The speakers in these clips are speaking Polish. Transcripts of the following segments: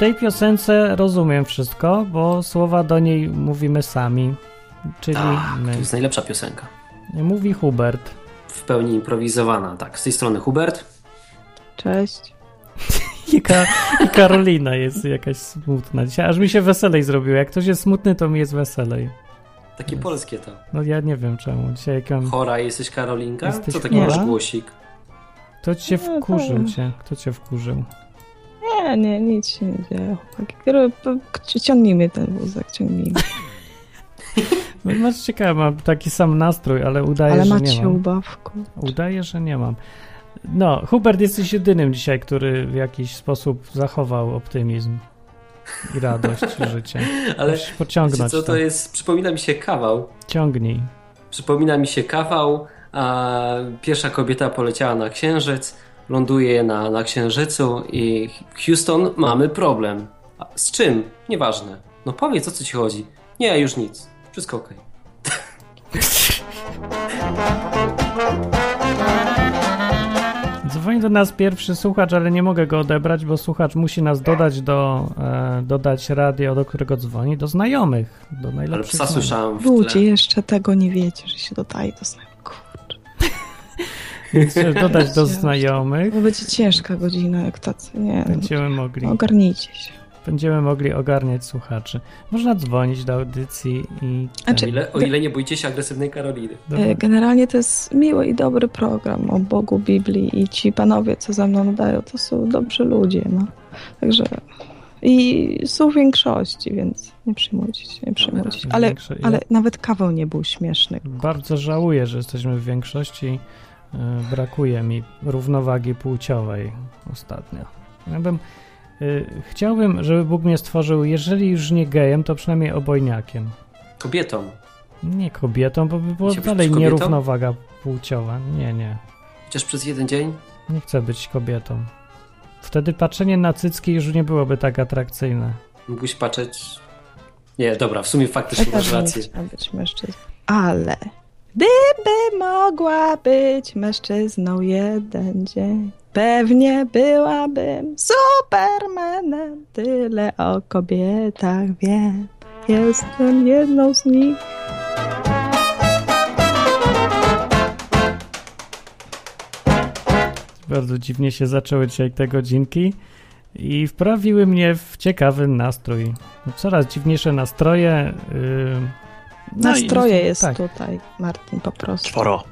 tej piosence rozumiem wszystko, bo słowa do niej mówimy sami. Czyli Tak, my. to jest najlepsza piosenka. Mówi Hubert. W pełni improwizowana. Tak, z tej strony Hubert. Cześć. I, Ka- I Karolina jest jakaś smutna. Dzisiaj aż mi się weselej zrobiło. Jak ktoś jest smutny, to mi jest weselej. Takie polskie to. No ja nie wiem czemu. Dzisiaj jak mam... Chora jesteś Karolinka? Jesteś Co taki masz głosik? Kto cię wkurzył to- cię? Kto cię wkurzył? Nie, nie, nic się nie dzieje. chłopaki. Ciągnijmy ten wózek, ciągnijmy. No, masz ciekawe, mam taki sam nastrój, ale udaje, Ale że macie nie mam. ubawku. Udaje, że nie mam. No, Hubert jesteś jedynym dzisiaj, który w jakiś sposób zachował optymizm i radość życia. Ale Musisz pociągnąć co to jest? Przypomina mi się kawał. Ciągnij. Przypomina mi się kawał, a pierwsza kobieta poleciała na księżyc, ląduje na, na księżycu i Houston, mamy problem. A z czym? Nieważne. No powiedz, o co ci chodzi. Nie, już nic. Wszystko okej. Dzwoni do nas pierwszy słuchacz, ale nie mogę go odebrać, bo słuchacz musi nas dodać do, e, dodać radio, do którego dzwoni, do znajomych, do Ale najlepszych psa znajomych. słyszałem w Ludzie tle. jeszcze tego nie wiecie, że się dodaje do znajomych. Żeby dodać do znajomych, To będzie ciężka godzina, jak tacy. Nie, no, będziemy mogli, ogarnijcie się. będziemy mogli ogarniać słuchaczy. Można dzwonić do audycji i... A czy- O ile, o ile nie boicie się agresywnej Karoliny. Dobra. E, Generalnie to jest miły i dobry program o Bogu Biblii i ci panowie, co ze mną nadają, to są dobrzy ludzie, no. Także i są w większości, więc nie przejmujcie się, nie przejmujcie się. Ale, ale nawet kawał nie był śmieszny. Bardzo żałuję, że jesteśmy w większości. E, Brakuje mi równowagi płciowej ostatnio. Ja bym, e, chciałbym, żeby Bóg mnie stworzył, jeżeli już nie gejem, to przynajmniej obojniakiem. Kobietą. Nie kobietą, bo by było dalej nierównowaga płciowa. Nie, nie. Chociaż przez jeden dzień. Nie chcę być kobietą. Wtedy patrzenie na cycki już nie byłoby tak atrakcyjne. Mógłbyś patrzeć... Nie, dobra, w sumie faktycznie Ja masz nie rację. chciałam być mężczyzną. Ale gdyby mogła być mężczyzną jeden dzień, pewnie byłabym supermanem. Tyle o kobietach wiem. Jestem jedną z nich. Bardzo dziwnie się zaczęły dzisiaj te godzinki i wprawiły mnie w ciekawy nastrój. Coraz dziwniejsze nastroje. Yy, no i- Nastroje jest tak. tutaj, Martin, po prostu. Czworo.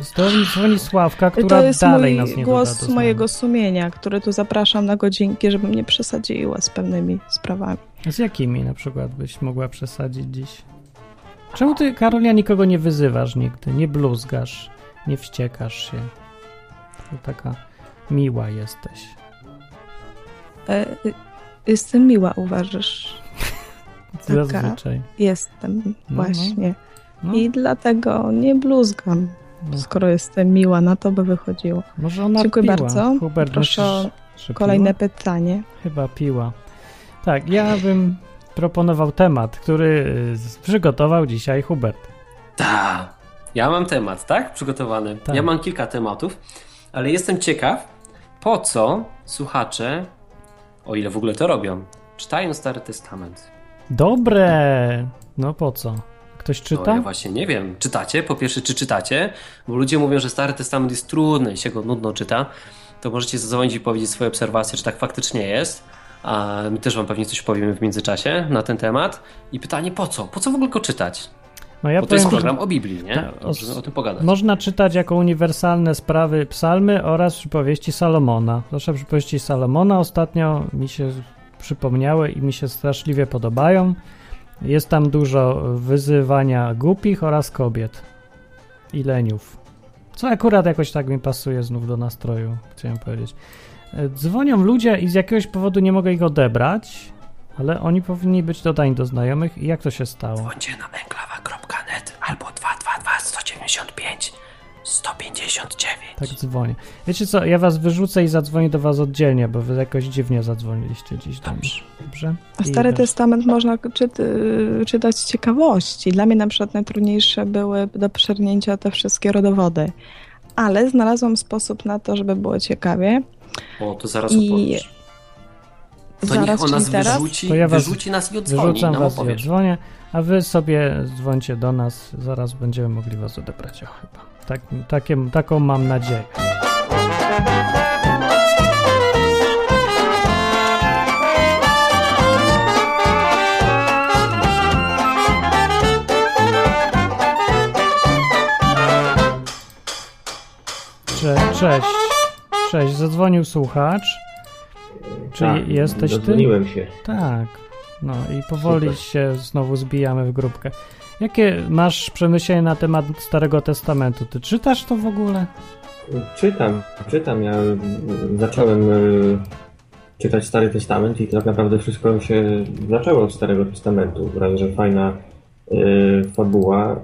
Dzwoni, dzwoni Sławka, która to jest dalej mój nas nie głos doda do mojego sumienia, który tu zapraszam na godzinki, żebym nie przesadziła z pewnymi sprawami. Z jakimi na przykład byś mogła przesadzić dziś? Czemu ty, Karolia, nikogo nie wyzywasz nigdy? Nie bluzgasz, nie wściekasz się? To taka miła jesteś. E, y, jestem miła, uważasz? Taka. Zazwyczaj. Jestem, no. właśnie. No, I dlatego nie bluzgam. no. Skoro jestem miła, na to by wychodziło. Może ona Dziękuję piła. bardzo. Hubert, Proszę o Kolejne piła? pytanie. Chyba piła. Tak, ja bym proponował temat, który y, przygotował dzisiaj Hubert. Ta. Ja mam temat, tak? Przygotowany. Tak. Ja mam kilka tematów, ale jestem ciekaw, po co słuchacze, o ile w ogóle to robią, czytają Stary Testament. Dobre! No po co? Ktoś No, czyta? ja właśnie nie wiem. Czytacie? Po pierwsze, czy czytacie? Bo ludzie mówią, że Stary Testament jest trudny i się go nudno czyta. To możecie zadzwonić i powiedzieć swoje obserwacje, czy tak faktycznie jest. A my też wam pewnie coś powiemy w międzyczasie na ten temat. I pytanie, po co? Po co w ogóle go czytać? No ja Bo to jest powiem, że program o Biblii, nie? Tak, Możemy o tym pogadać. Można czytać jako uniwersalne sprawy psalmy oraz przypowieści Salomona. Zawsze przypowieści Salomona ostatnio mi się przypomniały i mi się straszliwie podobają. Jest tam dużo wyzywania głupich oraz kobiet i leniów. Co akurat jakoś tak mi pasuje znów do nastroju, chciałem powiedzieć. E, Dzwonią ludzie i z jakiegoś powodu nie mogę ich odebrać, ale oni powinni być dodani do znajomych i jak to się stało? Dzwońcie na enklawa.net albo 222 195 159. Tak dzwonię. Wiecie co, ja was wyrzucę i zadzwonię do was oddzielnie, bo wy jakoś dziwnie zadzwoniliście dziś do mnie. Dobrze. Dobrze? A I Stary. Testament można czyt, czytać z ciekawości. Dla mnie na przykład najtrudniejsze były do przernięcia te wszystkie rodowody. Ale znalazłam sposób na to, żeby było ciekawie. O, to zaraz I- opowiesz. To Zaraz, niech on nas teraz? wyrzuci, To ja was wyrzuci nas i odzwoni. Wyrzucam nam was i opowiesz. odzwonię, a wy sobie dzwońcie do nas, zaraz będziemy mogli was odebrać, o chyba. Tak, takie, taką mam nadzieję. Cze cześć. Cześć, zadzwonił słuchacz. Czy Tak, jesteś ty? Dodzwoniłem się. Tak. No i powoli Super. się znowu zbijamy w grupkę. Jakie masz przemyślenia na temat Starego Testamentu? Ty czytasz to w ogóle? Czytam, czytam. Ja zacząłem y, czytać Stary Testament i tak naprawdę wszystko się zaczęło od Starego Testamentu. Że fajna y, fabuła,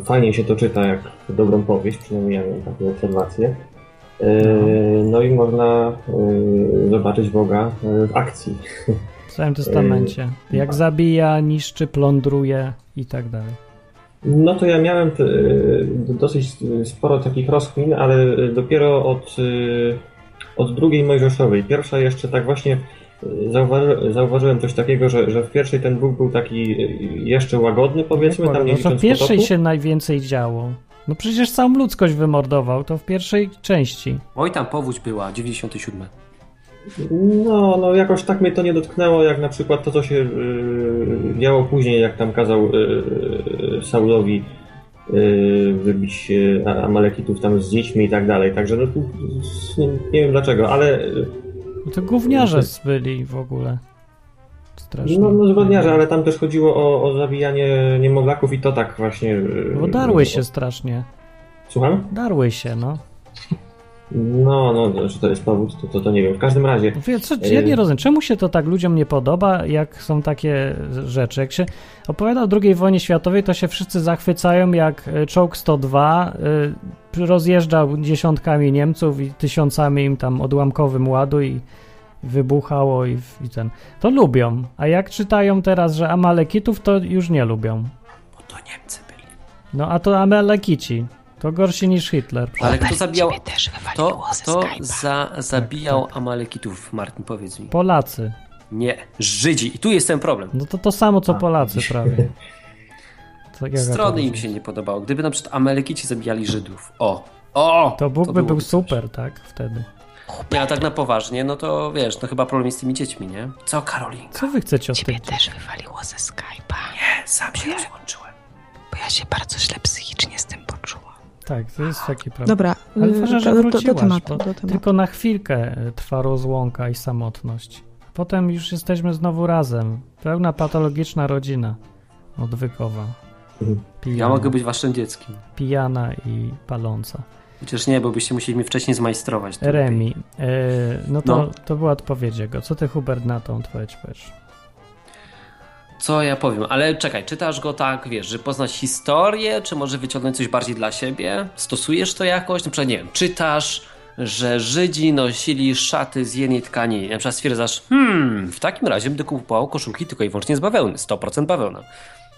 y, fajnie się to czyta jak dobrą powieść, przynajmniej ja mam taką obserwację. Y, No i można zobaczyć Boga w akcji. W całym Testamencie. Jak zabija, niszczy, plądruje i tak dalej. No to ja miałem y, dosyć y, sporo takich rozkmin, ale y, dopiero od, od drugiej Mojżeszowej. Pierwsza jeszcze tak właśnie zauważy, zauważyłem coś takiego, że, że w pierwszej ten Bóg był taki jeszcze łagodny, powiedzmy, tam nie no to w pierwszej potopu. się najwięcej działo. No przecież całą ludzkość wymordował, to w pierwszej części. Oj, tam powódź była, 97. No, no jakoś tak mnie to nie dotknęło, jak na przykład to, co się y, działo później, jak tam kazał y, Saulowi y, wybić y, Amalekitów tam z dziećmi i tak dalej. Także no, tu, nie, nie wiem dlaczego, ale No to gówniarze byli w ogóle. Strasznie. no, no zbrodniarze, ale tam też chodziło o, o zabijanie niemowlaków i to tak właśnie... y, Bo darły się strasznie. Słucham? Darły się, no. No, no, że to jest powód, to, to, to nie wiem. W każdym razie... Wie, co, ja nie Y- rozumiem, czemu się to tak ludziom nie podoba, jak są takie rzeczy. Jak się opowiada o II wojnie światowej, to się wszyscy zachwycają, jak y, czołg 102 y, rozjeżdżał dziesiątkami Niemców i tysiącami im tam odłamkowym ładu i wybuchało i, i ten. To lubią. A jak czytają teraz, że Amalekitów, to już nie lubią. Bo to Niemcy byli. No a to Amalekici. To gorsi niż Hitler. Ale kto zabijał... Też Kto, za, zabijał Amalekitów, Martin, powiedz mi. Polacy. Nie, Żydzi. I tu jest ten problem. No to to samo co A, Polacy prawie. Tak to Strony im się nie podobało. Gdyby na przykład Amalekici zabijali Żydów. O! O! To Bóg by byłoby był coś. super, tak? Wtedy. Nie, a tak na poważnie, no to wiesz, no chyba problem jest z tymi dziećmi, nie? Co, Karolinka? Co wy chcecie od Ciebie tych też wywaliło ze Skype'a, Nie, sam się rozłączyłem. bo ja się bardzo źle psychicznie z tym. Tak, to jest taki problem. Dobra, Ale y, ważne, że do, do, do wróciłaś, tematu, do tematu. tylko na chwilkę trwa rozłąka i samotność. Potem już jesteśmy znowu razem. Pełna patologiczna rodzina odwykowa. Mhm. Pijana, Ja mogę być waszym dzieckiem. pijana i paląca. Chociaż nie, bo byście musieli mnie wcześniej zmajstrować. Remi. E, no to, No. to była odpowiedź jego. Co ty, Hubert, na tą odpowiedź powiesz? Co ja powiem, ale czekaj, czytasz go tak, wiesz, że poznać historię, czy może wyciągnąć coś bardziej dla siebie? Stosujesz to jakoś? Na przykład, nie wiem, czytasz, że Żydzi nosili szaty z jednej tkani. Na przykład stwierdzasz, hmm, w takim razie będę kupował koszulki tylko i wyłącznie z bawełny, 100% bawełna.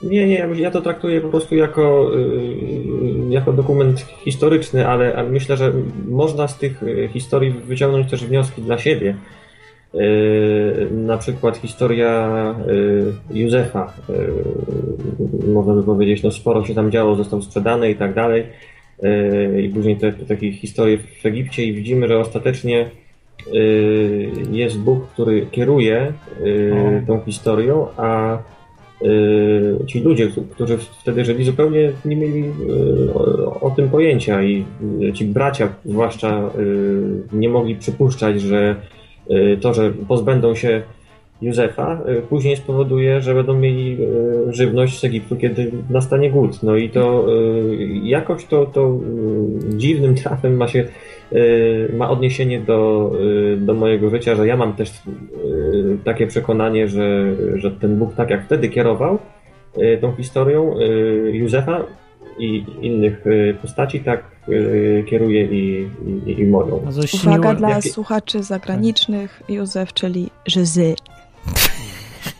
Nie, nie, ja to traktuję po prostu jako, y, jako dokument historyczny, ale ale myślę, że można z tych y, historii wyciągnąć też wnioski dla siebie. Y, Na przykład historia y, Józefa. y, Można by powiedzieć, no sporo się tam działo, został sprzedany i tak dalej. I później te, te takie historie w Egipcie i widzimy, że ostatecznie jest Bóg, który kieruje y, tą historią, a ci ludzie, którzy wtedy żyli, zupełnie nie mieli o, tym pojęcia i ci bracia zwłaszcza nie mogli przypuszczać, że to, że pozbędą się Józefa, y, później spowoduje, że będą mieli y, żywność z Egiptu, kiedy nastanie głód. No i to y, jakoś to, to y, dziwnym trafem ma się y, ma odniesienie do, y, do mojego życia, że ja mam też y, takie przekonanie, że, że ten Bóg tak jak wtedy kierował y, tą historią y, Józefa i innych y, postaci, tak y, kieruje i, i, i moją. Coś Uwaga dla jakie- słuchaczy zagranicznych, Józef, czyli Żyzy.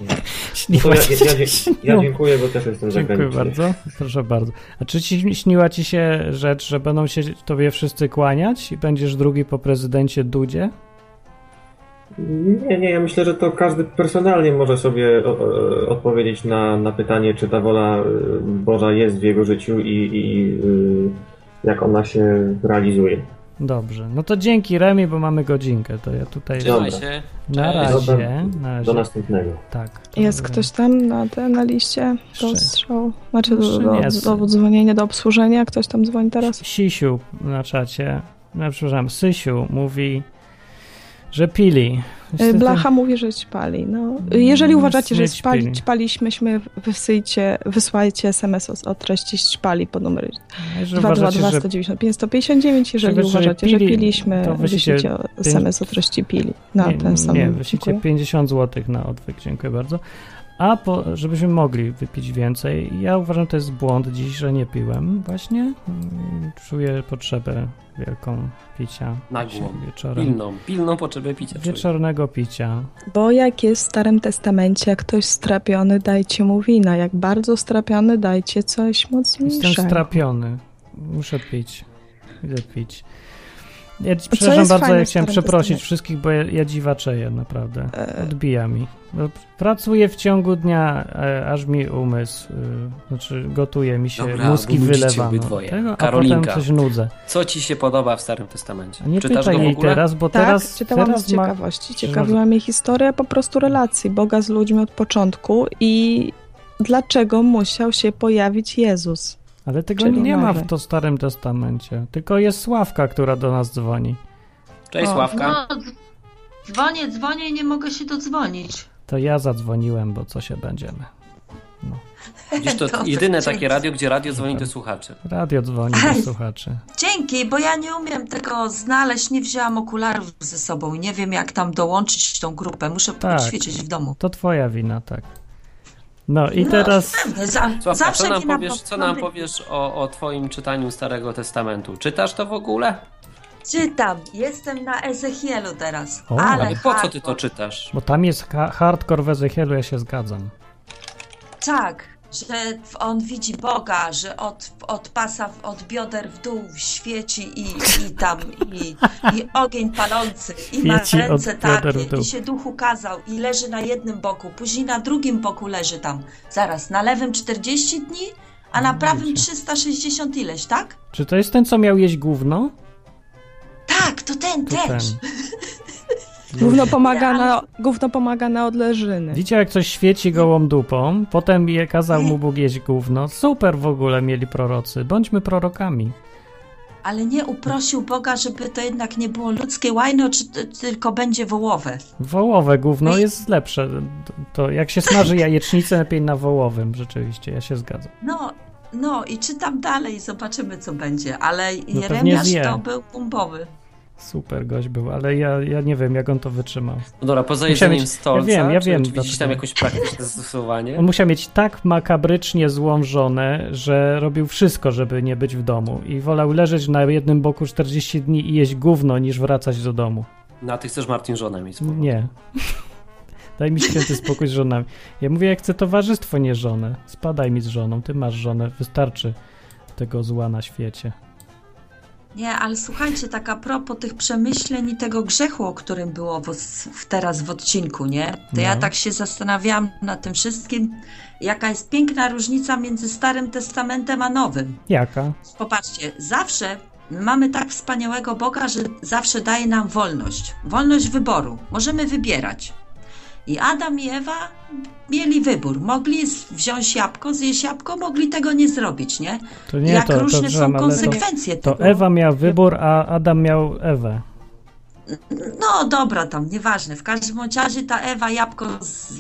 No śniła ja, ci ja, ja, ja śniło- dziękuję, bo też jestem Dziękuję zagraniczny. bardzo, proszę bardzo. A czy ci śniła ci się rzecz, że będą się tobie wszyscy kłaniać i będziesz drugi po prezydencie Dudzie? Nie, nie, ja myślę, że to każdy personalnie może sobie o, o, odpowiedzieć na, na pytanie, czy ta wola y, Boża jest w jego życiu i, i y, jak ona się realizuje. Dobrze, no to dzięki Remi, bo mamy godzinkę, to ja tutaj... Trzymaj Dobra. się. Na razie, na razie. Do następnego. Tak. Jest dobra. ktoś tam na, te, na liście do strzału? Znaczy do, do, do dzwonienia, do obsłużenia? Ktoś tam dzwoni teraz? Sisiu na czacie, no przepraszam, Sysiu mówi, że pili. Y, Blacha mówi, że ćpali. No, jeżeli Mm, uważacie, że ćpili. ćpaliśmy, wysyjcie, wysłajcie SMS o, o treści ćpali po numerze Jeżeli uważacie, 222 że 195 159. Jeżeli Jeżeli uważacie, że piliśmy, wyślijcie SMS o treści pili na nie, ten sam nie numer. wyślijcie Dziękuję. 50 zł na odwyk, dziękuję bardzo. A po, żebyśmy mogli wypić więcej, ja uważam, że to jest błąd dziś, że nie piłem właśnie. Mm, Czuję potrzebę wielką picia Nagłą. wieczorem. Pilną, pilną potrzebę picia. czuję. Wieczornego picia. Bo jak jest w Starym Testamencie, jak ktoś strapiony, dajcie mu wina. Jak bardzo strapiony, dajcie coś mocniejszego. Jestem strapiony. Muszę pić. Idę pić. Ja, przepraszam bardzo, ja chciałem przeprosić wszystkich, bo ja, ja dziwaczeję, naprawdę. E. Odbija mi. No, Pracuję w ciągu dnia, e, aż mi umysł, y, znaczy gotuje mi się, Dobra, mózgi wylewano. obydwoje. Tego, a Karolinka. potem coś nudzę. Co ci się podoba w Starym Testamencie? A nie Czytasz pytaj jej teraz, bo Tak, teraz, czytałam teraz z ma... ciekawości. Ciekawiła mnie historia po prostu relacji Boga z ludźmi od początku i dlaczego musiał się pojawić Jezus. Ale tego Czyli nie ma w to Starym Testamencie. Tylko jest Sławka, która do nas dzwoni. Cześć O, Sławka. No, dz- dzwonię, dzwonię i nie mogę się dodzwonić. To ja zadzwoniłem, bo co się będziemy. Widzisz, to Dobrze, jedyne dzięki. takie radio, gdzie radio dzwoni do słuchaczy. Radio dzwoni do słuchaczy. Dzięki, bo ja nie umiem tego znaleźć, nie wzięłam okularów ze sobą i nie wiem jak tam dołączyć tą grupę. Muszę Tak. poćwiczyć w domu. To twoja wina, tak. No i No, teraz... pewnie, za, Sławka, co nam powiesz, po- co nam powiesz o, o twoim czytaniu Starego Testamentu? Czytasz to w ogóle? Czytam, jestem na Ezechielu teraz. O, ale Ale po co ty to czytasz? Bo tam jest ha- hardcore w Ezechielu, ja się zgadzam. Tak, że on widzi Boga, że od, od pasa, od bioder w dół świeci i, i tam i, i ogień palący i ma Świeci od ręce takie i się duch ukazał i leży na jednym boku, później na drugim boku leży tam. Zaraz, na lewym 40 dni, a na prawym wiecie. 360 ileś, tak? Czy to jest ten, co miał jeść gówno? Tak, to ten To też. ten. Gówno pomaga na, gówno pomaga na odleżyny. Widział, jak coś świeci gołą dupą, potem je kazał mu Bóg jeść gówno. Super w ogóle mieli prorocy. Bądźmy prorokami. Ale nie uprosił Boga, żeby to jednak nie było ludzkie łajno, czy tylko będzie wołowe. Wołowe gówno jest lepsze. To jak się smaży jajecznicę, lepiej na wołowym. Rzeczywiście, ja się zgadzam. No, no i czytam dalej, zobaczymy co będzie, ale No Jeremiasz to był bumbowy. Super gość był, ale ja, ja nie wiem, jak on to wytrzymał. No dobra, poza jedzeniem mieć- stolca, ja wiem, ja czy, wiem, czy widzisz tam jakieś praktyczne zastosowanie? On musiał mieć tak makabrycznie złą żonę, że robił wszystko, żeby nie być w domu. I wolał leżeć na jednym boku 40 dni i jeść gówno, niż wracać do domu. No a ty chcesz Martin żonę mieć. Nie. Daj mi święty spokój z żonami. Ja mówię, jak chcę towarzystwo, nie żonę. Spadaj mi z żoną, ty masz żonę, wystarczy tego zła na świecie. Nie, ale słuchajcie, tak a propos tych przemyśleń i tego grzechu, o którym było w, w teraz w odcinku, nie? To No. ja tak się zastanawiałam nad tym wszystkim, jaka jest piękna różnica między Starym Testamentem a Nowym. Jaka? Popatrzcie, zawsze mamy tak wspaniałego Boga, że zawsze daje nam wolność. Wolność wyboru. Możemy wybierać. I Adam i Ewa mieli wybór. Mogli wziąć jabłko, zjeść jabłko, mogli tego nie zrobić, nie? To nie, Jak to, to różne są to, konsekwencje to tego. Ewa miała wybór, a Adam miał Ewę. No dobra, tam nieważne. W każdym razie ta Ewa jabłko, z,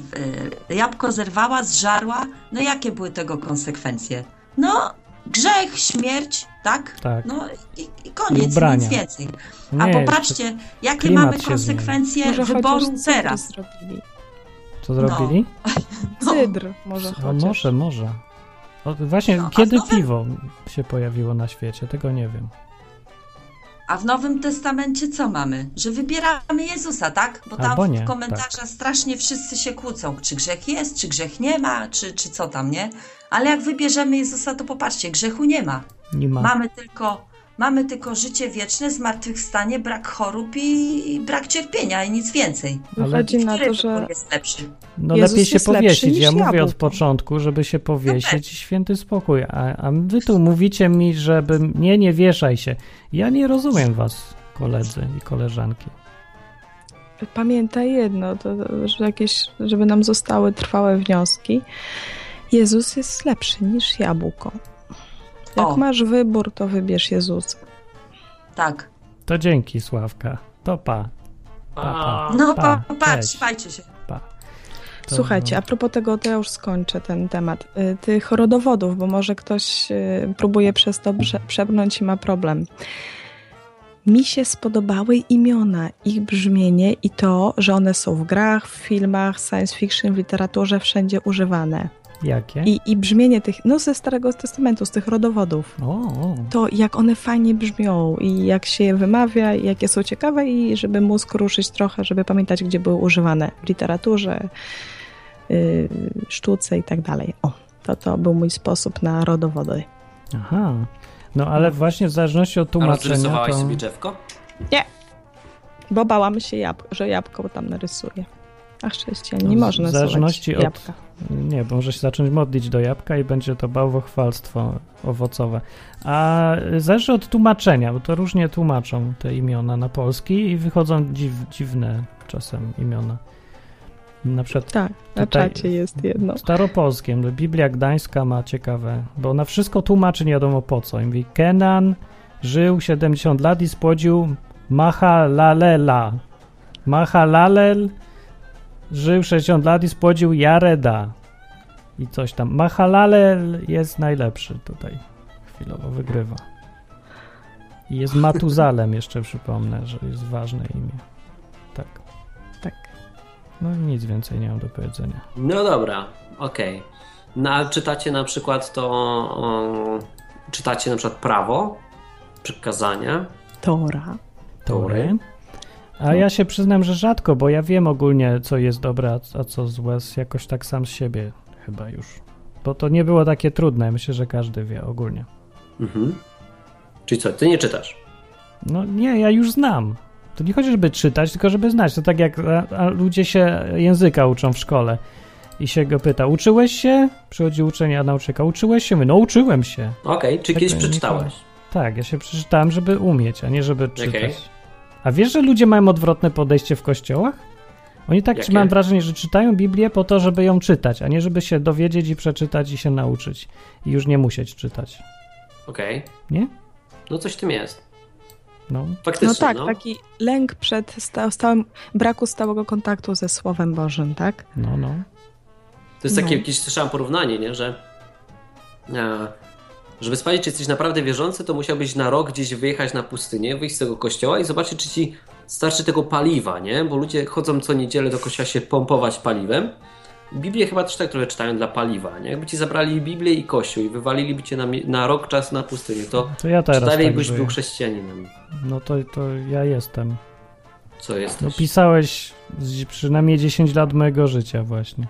e, jabłko zerwała, zżarła. No jakie były tego konsekwencje? No grzech, śmierć, tak? Tak. No i, i koniec, ubrania. nic więcej. A Nie, popatrzcie, jakie mamy konsekwencje wyboru teraz. Co zrobili? Cydr może No, chociaż. może, może. O, właśnie, No, kiedy nowe- piwo się pojawiło na świecie? Tego nie wiem. A w Nowym Testamencie co mamy? Że wybieramy Jezusa, tak? Bo tam nie, w komentarzach strasznie wszyscy się kłócą, czy grzech jest, czy grzech nie ma, czy, czy co tam, nie? Ale jak wybierzemy Jezusa, to popatrzcie, grzechu nie ma. Nie ma. Mamy tylko mamy tylko życie wieczne, zmartwychwstanie, brak chorób i, i brak cierpienia i nic więcej. Wychodzi na Który to, że jest lepszy? No Jezus lepiej się jest lepszy powiesić. Ja mówię od jabłko. początku, żeby się powiesić i święty spokój. A, a wy tu mówicie mi, żeby nie, nie wieszaj się. Ja nie rozumiem was, koledzy i koleżanki. pamiętaj jedno, to, że jakieś, żeby nam zostały trwałe wnioski. Jezus jest lepszy niż jabłko. Jak O. masz wybór, to wybierz Jezusa. Tak. To dzięki, Sławka. To pa. Pa, pa. No, Pa, pa, pa, trzymajcie się. pa. To- Słuchajcie, a propos tego, to ja już skończę ten temat. Y, Tych rodowodów, bo może ktoś y, próbuje przez to prze, przebrnąć i ma problem. Mi się spodobały imiona, ich brzmienie i to, że one są w grach, w filmach, science fiction, w literaturze wszędzie używane. Jakie? I, I brzmienie tych, no ze Starego Testamentu, z tych rodowodów. O, o. To jak one fajnie brzmią i jak się je wymawia, i jakie są ciekawe i żeby mózg ruszyć trochę, żeby pamiętać, gdzie były używane w literaturze, yy, sztuce i tak dalej. O, to, to był mój sposób na rodowody. Aha. No ale właśnie w zależności od A tłumaczenia rozrysowałeś to... sobie drzewko? Bo bałam się, jabł- że jabłko tam narysuje. A chrześcijan nie W można zależności rysować od- jabłka. Nie, bo może się zacząć modlić do jabłka i będzie to bałwochwalstwo owocowe. A zależy od tłumaczenia, bo to różnie tłumaczą te imiona na polski i wychodzą dziw, dziwne czasem imiona. Na przykład Tak, na czacie jest jedno. w staropolskim Biblia Gdańska ma ciekawe, bo na wszystko tłumaczy nie wiadomo po co. I mówi Kenan żył 70 lat i spłodził Mahalalela. Mahalalel żył 60 lat i spłodził Jareda. I coś tam. Mahalalel jest najlepszy tutaj. Chwilowo wygrywa. I jest Matuzalem jeszcze przypomnę, że jest ważne imię. Tak. Tak. No i nic więcej nie mam do powiedzenia. No dobra, okej. No a czytacie na przykład to... O, czytacie na przykład prawo, przykazania, Tora. Tory. A ja się przyznam, że rzadko, bo ja wiem ogólnie, co jest dobre, a- co złe, jakoś tak sam z siebie chyba już. Bo to nie było takie trudne, myślę, że każdy wie ogólnie. Mhm. Czyli co, ty nie czytasz? No nie, ja już znam. To nie chodzi, żeby czytać, tylko żeby znać. To tak jak a, a ludzie się języka uczą w szkole i się go pyta, uczyłeś się? Przychodzi uczeń, a nauczycielka, uczyłeś się? My, no uczyłem się. Okej, czy Tak, kiedyś przeczytałeś? Tak, ja się przeczytałem, żeby umieć, a nie żeby czytać. Okej. A wiesz, że ludzie mają odwrotne podejście w kościołach? Oni tak, Jakie? mam wrażenie, że czytają Biblię po to, żeby ją czytać, a nie żeby się dowiedzieć i przeczytać i się nauczyć. I już nie musieć czytać. Okej. Nie? No coś w tym jest. No, Faktycznie, No tak, no. taki lęk przed sta- stałym, braku stałego kontaktu ze Słowem Bożym, tak? no, no. To jest takie No. jakieś, słyszałem porównanie, nie? że e, żeby sprawdzić, czy jesteś naprawdę wierzący, to musiałbyś na rok gdzieś wyjechać na pustynię, wyjść z tego kościoła i zobaczyć, czy ci starczy tego paliwa, nie? Bo ludzie chodzą co niedzielę do kościoła się pompować paliwem. Biblię chyba też tak trochę czytają dla paliwa, nie? Jakby ci zabrali Biblię i kościół i wywaliliby cię na, na rok czas na pustynię, to To ja czy teraz dalej tak byś żyję. był chrześcijaninem? No to, to ja jestem. Co No jesteś? pisałeś z- przynajmniej 10 lat mojego życia właśnie.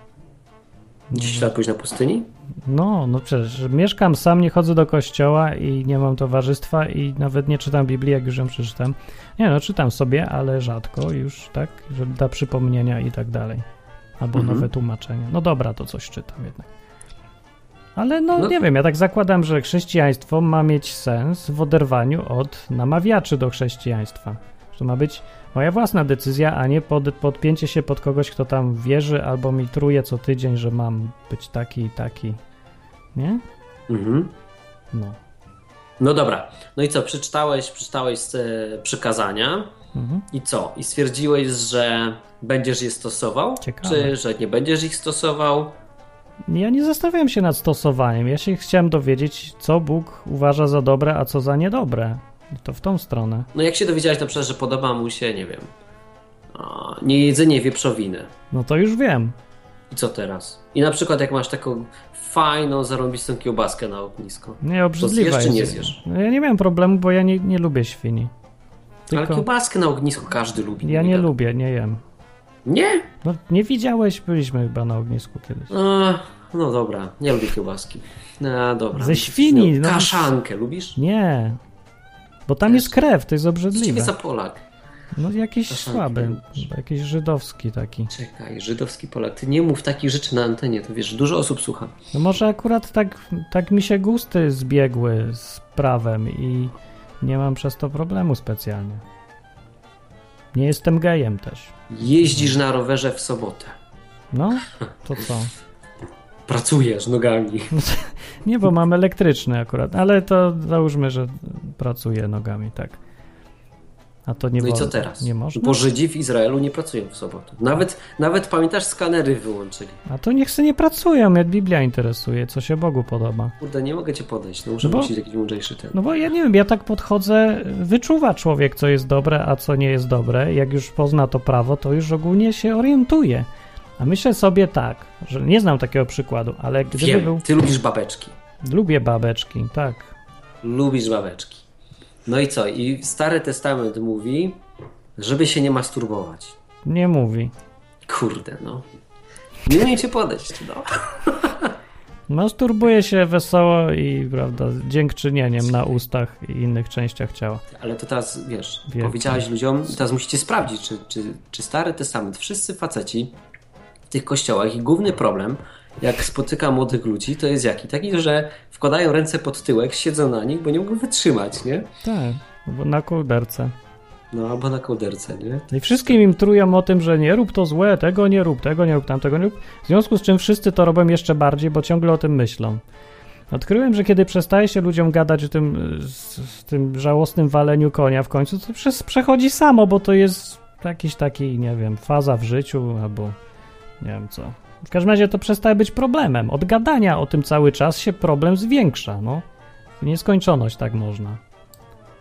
10 lat pójść na pustyni? No, no przecież mieszkam sam, nie chodzę do kościoła i nie mam towarzystwa i nawet nie czytam Biblii, jak już ją przeczytam. Nie no, czytam sobie, ale rzadko już, tak, żeby dla przypomnienia i tak dalej. Albo Mhm. nowe tłumaczenia. No dobra, to coś czytam jednak. Ale no, No- nie wiem, ja tak zakładam, że chrześcijaństwo ma mieć sens w oderwaniu od namawiaczy do chrześcijaństwa. To ma być moja własna decyzja, a nie pod, podpięcie się pod kogoś, kto tam wierzy albo mi truje co tydzień, że mam być taki i taki. Nie? Mhm. No. No dobra. No i co, przeczytałeś, przeczytałeś przykazania Mhm. i co? I stwierdziłeś, że będziesz je stosował? Ciekawe. Czy że nie będziesz ich stosował? Ja nie zastanawiam się nad stosowaniem. Ja się chciałem dowiedzieć, co Bóg uważa za dobre, a co za niedobre. To w tą stronę. No jak się dowiedziałeś na przykład, że podoba mu się, nie wiem, a, nie jedzenie wieprzowiny. No to już wiem. I co teraz? I na przykład jak masz taką fajną, zarąbistą kiełbaskę na ognisko. Nie, obrzydliwa zjesz czy nie jest. zjesz? No Ja nie miałem problemu, bo ja nie, nie lubię świni. Ale Tylko kiełbaskę na ognisku każdy lubi. ja nie lubię, nie jem. Nie? No nie widziałeś, byliśmy chyba na ognisku kiedyś. A, no dobra, nie lubię kiełbaski. No dobra. Ze świni, no. Kaszankę lubisz? Nie. Bo tam Też. jest krew, to jest obrzydliwe. za Polak? No jakiś słaby, jakiś żydowski taki. Czekaj, żydowski Polak. Ty nie mów takich rzeczy na antenie, to wiesz, dużo osób słucha. No może akurat tak, tak mi się gusty zbiegły z prawem i nie mam przez to problemu specjalnie. Nie jestem gejem też. Jeździsz na rowerze w sobotę. No, to co? Pracujesz nogami. Nie, bo mam elektryczny akurat, ale to załóżmy, że pracuję nogami, tak. A to nie No i co teraz? Nie można? Bo Żydzi w Izraelu nie pracują w sobotę. Nawet, nawet pamiętasz, skanery wyłączyli. A to niech se nie pracują, mnie Biblia interesuje, co się Bogu podoba. Kurde, nie mogę cię podejść. No muszę No bo- jakiś mądrzejszy ten. No bo ja nie wiem, ja tak podchodzę, wyczuwa człowiek, co jest dobre, a co nie jest dobre. Jak już pozna to prawo, to już ogólnie się orientuje. A myślę sobie tak, że nie znam takiego przykładu, ale gdyby Wiem, był... ty lubisz babeczki. Lubię babeczki, tak. Lubisz babeczki. No i co? I Stary Testament mówi, żeby się nie masturbować. Nie mówi. Kurde, no. Nie umiem cię podejść, no. Masturbuje się wesoło i, prawda, dziękczynieniem na ustach i innych częściach ciała. Ale to teraz, wiesz, Wiem. powiedziałeś ludziom teraz musicie sprawdzić, czy, czy, czy Stary Testament, wszyscy faceci w tych kościołach i główny problem, jak spotyka młodych ludzi, to jest jaki? Taki, że wkładają ręce pod tyłek, siedzą na nich, bo nie mogą wytrzymać, nie? Tak, bo na kołderce. No, albo na kołderce, nie? I wszystkim im trują o tym, że nie rób to złe, tego nie rób, tego nie rób, tamtego nie rób. W związku z czym wszyscy to robią jeszcze bardziej, bo ciągle o tym myślą. Odkryłem, że kiedy przestaje się ludziom gadać o tym, z, z tym żałosnym waleniu konia w końcu, to przez, przechodzi samo, bo to jest jakiś taki, nie wiem, faza w życiu albo nie wiem co. W każdym razie to przestaje być problemem. Od gadania o tym cały czas się problem zwiększa, no. W nieskończoność tak można.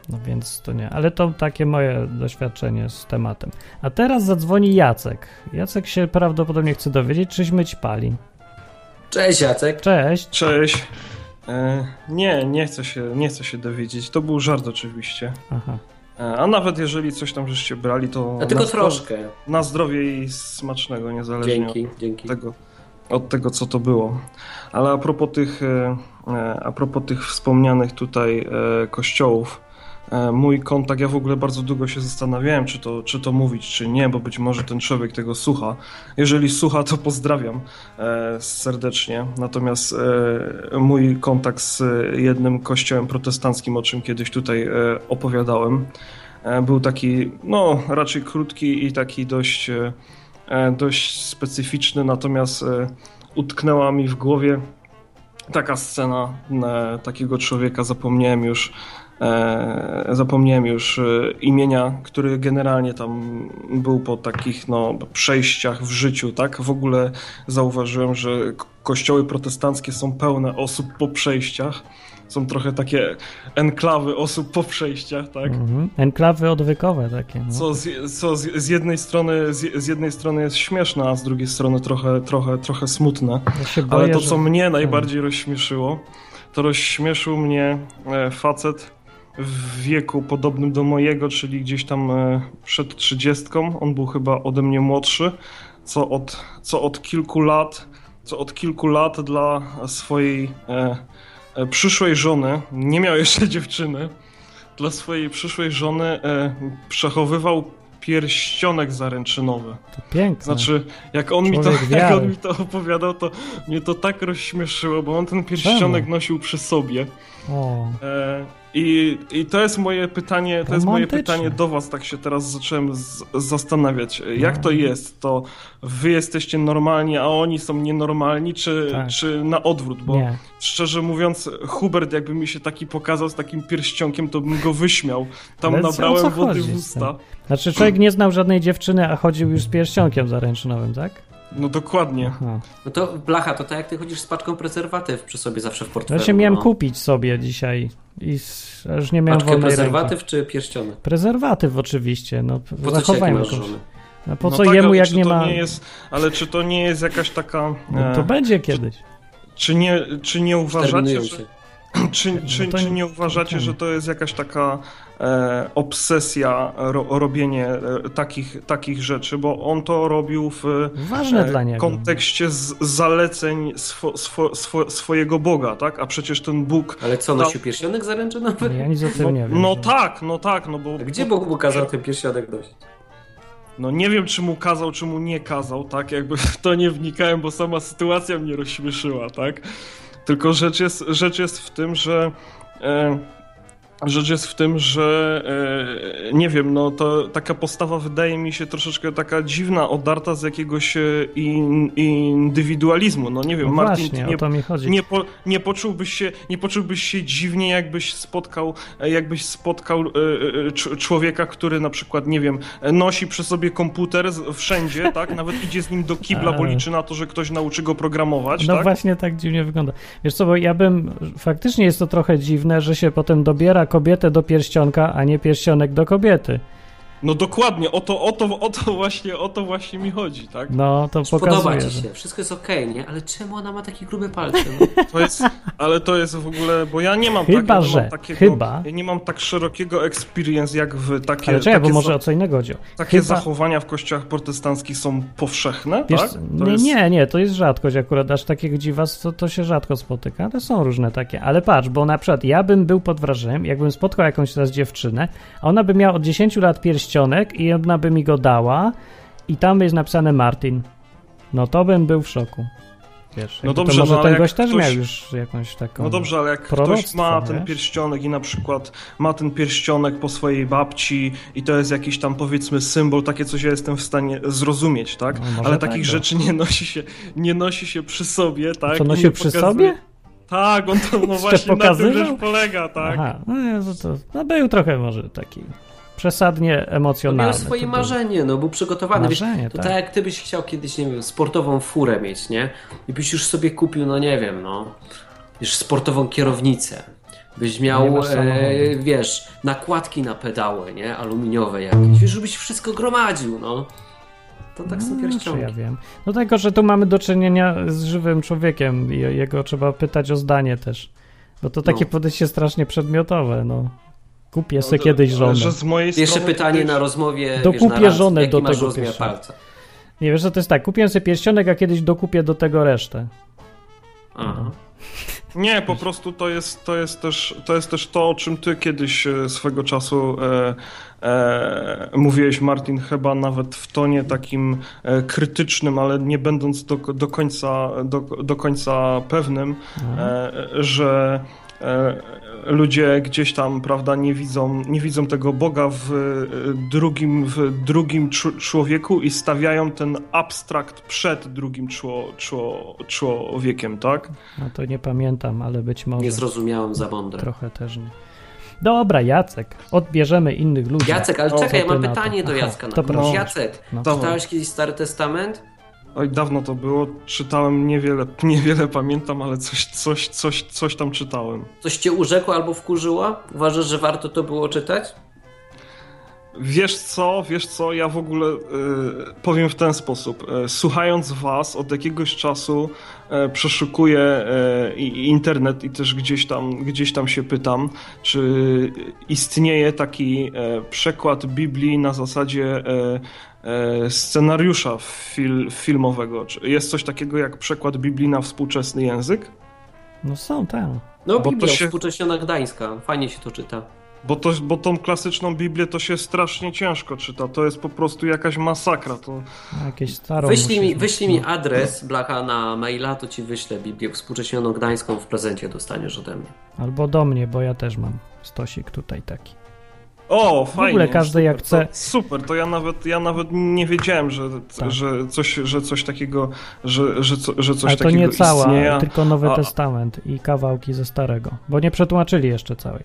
No więc to nie, ale to takie moje doświadczenie z tematem. A teraz zadzwoni Jacek. Jacek się prawdopodobnie chce dowiedzieć, czyśmy ćpali. Cześć Jacek. Cześć. Cześć. E, nie, nie chcę, się, nie chcę się dowiedzieć. To był żart oczywiście. Aha. E, a nawet jeżeli coś tam żeście brali, to A tylko na, troszkę. na zdrowie i smacznego, niezależnie Dzięki, dzięki. od tego, od tego, co to było. Ale a propos tych, e, e, a propos tych wspomnianych tutaj kościołów, mój kontakt, ja w ogóle bardzo długo się zastanawiałem, czy to, czy to mówić, czy nie, bo być może ten człowiek tego słucha. Jeżeli słucha, to pozdrawiam e, serdecznie. Natomiast e, mój kontakt z jednym kościołem protestanckim, o czym kiedyś tutaj e, opowiadałem, e, był taki, no, raczej krótki i taki dość, e, e, dość specyficzny, natomiast e, utknęła mi w głowie taka scena e, takiego człowieka, zapomniałem już, e, zapomniałem już e, imienia, który generalnie tam był po takich no, przejściach w życiu, tak? W ogóle zauważyłem, że kościoły protestanckie są pełne osób po przejściach. Są trochę takie enklawy osób po przejściach, tak? Mhm. Enklawy odwykowe takie. No. Co, z, co z, z jednej strony z, z jednej strony jest śmieszne, a z drugiej strony trochę, trochę, trochę smutne. Ja boję, Ale to, że- co mnie najbardziej rozśmieszyło, to rozśmieszył mnie e, facet w wieku podobnym do mojego, czyli gdzieś tam e, przed trzydziestką. On był chyba ode mnie młodszy, co od, co od kilku lat, co od kilku lat dla swojej e, e, przyszłej żony, nie miał jeszcze dziewczyny, dla swojej przyszłej żony e, przechowywał pierścionek zaręczynowy. To piękne. Znaczy, jak on, mi to, jak on mi to opowiadał, to mnie to tak rozśmieszyło, bo on ten pierścionek Czemu? nosił przy sobie. O, E, i, I to jest moje pytanie, to jest moje pytanie do was, tak się teraz zacząłem z, zastanawiać. Jak to jest? To wy jesteście normalni, a oni są nienormalni, czy, Tak. czy na odwrót? Bo nie. szczerze mówiąc, Hubert jakby mi się taki pokazał z takim pierścionkiem, to bym go wyśmiał. Tam nabrałem wody w usta. Znaczy człowiek nie znał żadnej dziewczyny, a chodził już z pierścionkiem zaręczynowym, tak? No dokładnie. Aha. No to blacha, to tak jak ty chodzisz z paczką prezerwatyw przy sobie zawsze w portfelu. Ja się miałem no. kupić sobie dzisiaj i aż nie miałem Paczkę wolnej ręki. prezerwatyw czy pierścionek? Prezerwatyw oczywiście, no Po zachowajmy żony? No po No co tak, jemu jak czy nie to ma... Nie jest, ale czy to nie jest jakaś taka... No, to e, będzie kiedyś. Czy nie, czy nie uważacie, że, się. Czy, No czy, to czy nie- uważacie, to że to jest jakaś taka obsesja ro, robienie e, takich, takich rzeczy, bo on to robił w Ważne e, dla niego. kontekście z zaleceń swo, swo, swo, swojego Boga, tak? A przecież ten Bóg... Ale co, nosił pierścionek zaręczynowy? Ja nic o tym No, nie wiem. no że- tak, no tak, no bo... A Gdzie Bóg mu kazał ten pierścionek nosić? No nie wiem, czy mu kazał, czy mu nie kazał, tak? Jakby w to nie wnikałem, bo sama sytuacja mnie rozśmieszyła, tak? Tylko rzecz jest, rzecz jest w tym, że... E, Rzecz jest w tym, że e, nie wiem, no to taka postawa wydaje mi się troszeczkę taka dziwna, odarta z jakiegoś e, in, indywidualizmu. No nie wiem, No Martin, właśnie, nie, o to mi chodzi. nie, po, nie, poczułbyś się, nie poczułbyś się dziwnie, jakbyś spotkał, e, jakbyś spotkał cz- człowieka, który na przykład, nie wiem, nosi przy sobie komputer wszędzie, tak? Nawet idzie z nim do kibla, bo liczy na to, że ktoś nauczy go programować, No tak? właśnie tak dziwnie wygląda. Wiesz co, bo ja bym, faktycznie jest to trochę dziwne, że się potem dobiera kobietę do pierścionka, a nie pierścionek do kobiety. No dokładnie, o to, o to, o to właśnie, o to właśnie mi chodzi, tak? No to Podoba pokazuje, ci że... się, wszystko jest okej, nie? Ale czemu ona ma takie grube palce? No? To jest, ale to jest w ogóle, bo ja nie mam, Chyba, tak, ja że, mam takiego, chyba. ja nie mam tak szerokiego experience jak wy, takie, Ale czekaj, bo takie, może za- o co innego chodzi. takie chyba- zachowania w kościołach protestanckich są powszechne, Wiesz, tak? nie, nie, nie, to jest rzadkość akurat, aż takiego dziwas to, to się rzadko spotyka, ale są różne takie. Ale patrz, bo na przykład ja bym był pod wrażeniem, jakbym spotkał jakąś teraz dziewczynę, a ona by miała od 10 lat pierścionek i ona by mi go dała i tam jest napisane Martin. No to bym był w szoku. Wiesz, No dobrze, to może no ten gość też ktoś- miał już jakąś taką... No dobrze, ale jak ktoś ma ten wiesz? pierścionek i na przykład ma ten pierścionek po swojej babci i to jest jakiś tam powiedzmy symbol, takie coś ja jestem w stanie zrozumieć, tak? No, ale tak, takich no. rzeczy nie nosi się, nie nosi się przy sobie, tak? Co I nosił nie przy pokazuje- sobie? Tak, on to no właśnie na tym rzecz polega, tak? Aha, no, to, to, no był trochę może taki przesadnie To emocjonalny. miał swoje to był- marzenie, no był przygotowany. Wiesz, Marzenie, to tak. tak jak ty byś chciał kiedyś, nie wiem, sportową furę mieć, nie? I byś już sobie kupił, no nie wiem, no, wiesz, sportową kierownicę. Byś miał, e, wiesz, nakładki na pedały, nie? Aluminiowe jakieś. Wiesz, żebyś wszystko gromadził, no. To tak są No, czy pierścionki. ja wiem. No tego, że tu mamy do czynienia z żywym człowiekiem i jego trzeba pytać o zdanie też. Bo to takie No. podejście strasznie przedmiotowe, no. Kupię sobie No, kiedyś żonę. Że z mojej Jeszcze pytanie to na rozmowie, Dokupię wiesz, żonę jaki do tego palca. Nie wiesz, że to jest tak, kupiłem sobie pierścionek, a kiedyś dokupię do tego resztę. Aha. Nie, po prostu to jest, to jest, też, to jest też to, o czym ty kiedyś e, swego czasu e, e, mówiłeś, Martin, chyba nawet w tonie takim e, krytycznym, ale nie będąc do, do, końca, do, do końca pewnym, e, że e, ludzie gdzieś tam, prawda, nie widzą, nie widzą tego Boga w e, drugim, w drugim czu- człowieku i stawiają ten abstrakt przed drugim czło, czło, człowiekiem, tak? No to nie pamiętam, ale być może Nie zrozumiałem za mądre. trochę też nie. Dobra, Jacek, odbierzemy innych ludzi. Jacek, ale O, czekaj, ja mam to? pytanie do Aha, Jacka. to na proszę. Jacek, No. Czytałeś kiedyś Stary Testament? Oj, dawno to było, czytałem niewiele, niewiele pamiętam, ale coś, coś, coś, coś tam czytałem. Coś cię urzekło albo wkurzyło? Uważasz, że warto to było czytać? Wiesz co, wiesz co, ja w ogóle y, powiem w ten sposób. Y, słuchając was od jakiegoś czasu y, przeszukuję y, internet i też gdzieś tam, gdzieś tam się pytam, czy istnieje taki przekład Biblii na zasadzie scenariusza fil, filmowego. Czy jest coś takiego jak przekład Biblii na współczesny język? No są, tak. No, Bo Biblia, się- współcześniona Gdańska. Fajnie się to czyta. Bo, to, bo tą klasyczną Biblię to się strasznie ciężko czyta. To jest po prostu jakaś masakra. To... Jakieś starą Wyślij mi, wyślij mi adres Blacha na maila, to ci wyślę Biblię współcześnioną Gdańską w prezencie dostaniesz ode mnie. Albo do mnie, bo ja też mam stosik tutaj taki. O, fajnie. ogóle każdy jak super, chce. To, super, to ja nawet, ja nawet nie wiedziałem, że, Tak. że, coś, że coś takiego, że, że, co- że coś Ale to takiego nie cała, istnieje. tylko Nowy A- Testament i kawałki ze Starego, bo nie przetłumaczyli jeszcze całej.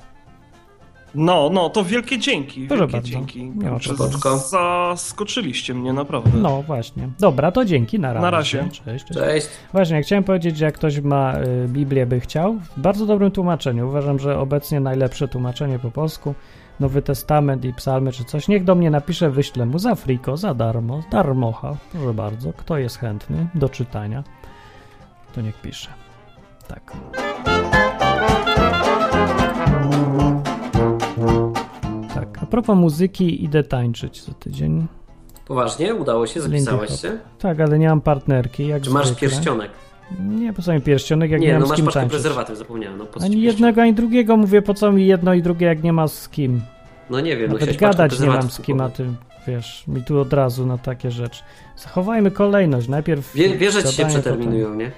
No, no, to wielkie dzięki. Proszę wielkie bardzo. dzięki. Nie ma. Zaskoczyliście mnie naprawdę. No właśnie. Dobra, to dzięki, na razie. Na razie. Cześć, cześć. Cześć. Właśnie, chciałem powiedzieć, że jak ktoś ma y, Biblię, by chciał, w bardzo dobrym tłumaczeniu. Uważam, że obecnie najlepsze tłumaczenie po polsku, Nowy Testament i psalmy czy coś, niech do mnie napisze, wyślę mu za friko, za darmo, darmocha, proszę bardzo, kto jest chętny do czytania, to niech pisze. Tak. Tak, a propos muzyki, idę tańczyć za tydzień. Poważnie? Udało się? Zapisałaś się? Tak, ale nie mam partnerki. Jak czy masz zwykle. pierścionek? Nie, po co mi pierścionek, jak nie, nie, mam no z masz kim tańczyć. prezerwatyw, zapomniałem. No, po Ani jednego, ani drugiego. Mówię, po co mi jedno i drugie, jak nie ma z kim. No nie wiem, no Nawet gadać nie mam z kim, a kupować. ty, wiesz, mi tu od razu na takie rzeczy. Zachowajmy kolejność. Najpierw Wie, wiesz, że ci się przeterminują, nie?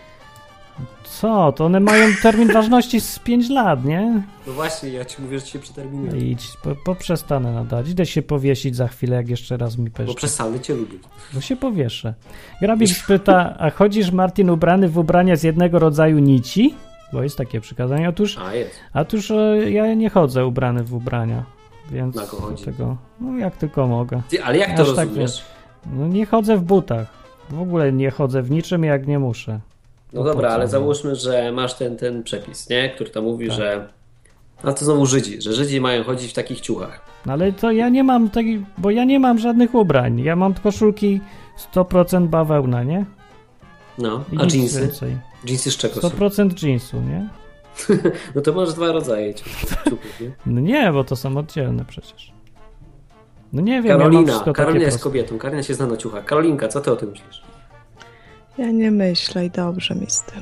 Co? To one mają termin ważności z 5 lat, nie? No właśnie, ja ci mówię, że ci się przeterminują. Idź, po, poprzestanę nadać. Idę się powiesić za chwilę, jak jeszcze raz mi Bo peszczy. przesadny cię lubię. Bo się powieszę. Grabik pyta, a chodzisz Martin ubrany w ubrania z jednego rodzaju nici? Bo jest takie przykazanie. Otóż, A, jest. otóż e, ja nie chodzę ubrany w ubrania. Więc Na chodzi? tego, no jak tylko mogę. Ty, ale jak to Aż tak rozumiesz? No nie chodzę w butach. W ogóle nie chodzę w niczym, jak nie muszę. No po dobra, ale no? załóżmy, że masz ten, ten przepis, nie? Który tam mówi, Tak. że... No to znowu Żydzi, że Żydzi mają chodzić w takich ciuchach. No ale to ja nie mam taki, bo ja nie mam żadnych ubrań. Ja mam koszulki 100% bawełna, nie? No, I a jeansy? więcej. Jeansy z czego są? 100% jeansu, nie? No to masz dwa rodzaje ciuchów, nie? No nie, bo to są oddzielne przecież. No nie wiem, ja Karolina, wszystko Karolina jest proste. kobietą, Karolina się zna na ciuchach. Karolinka, co ty o tym myślisz? Ja nie myślę i dobrze mi z tym.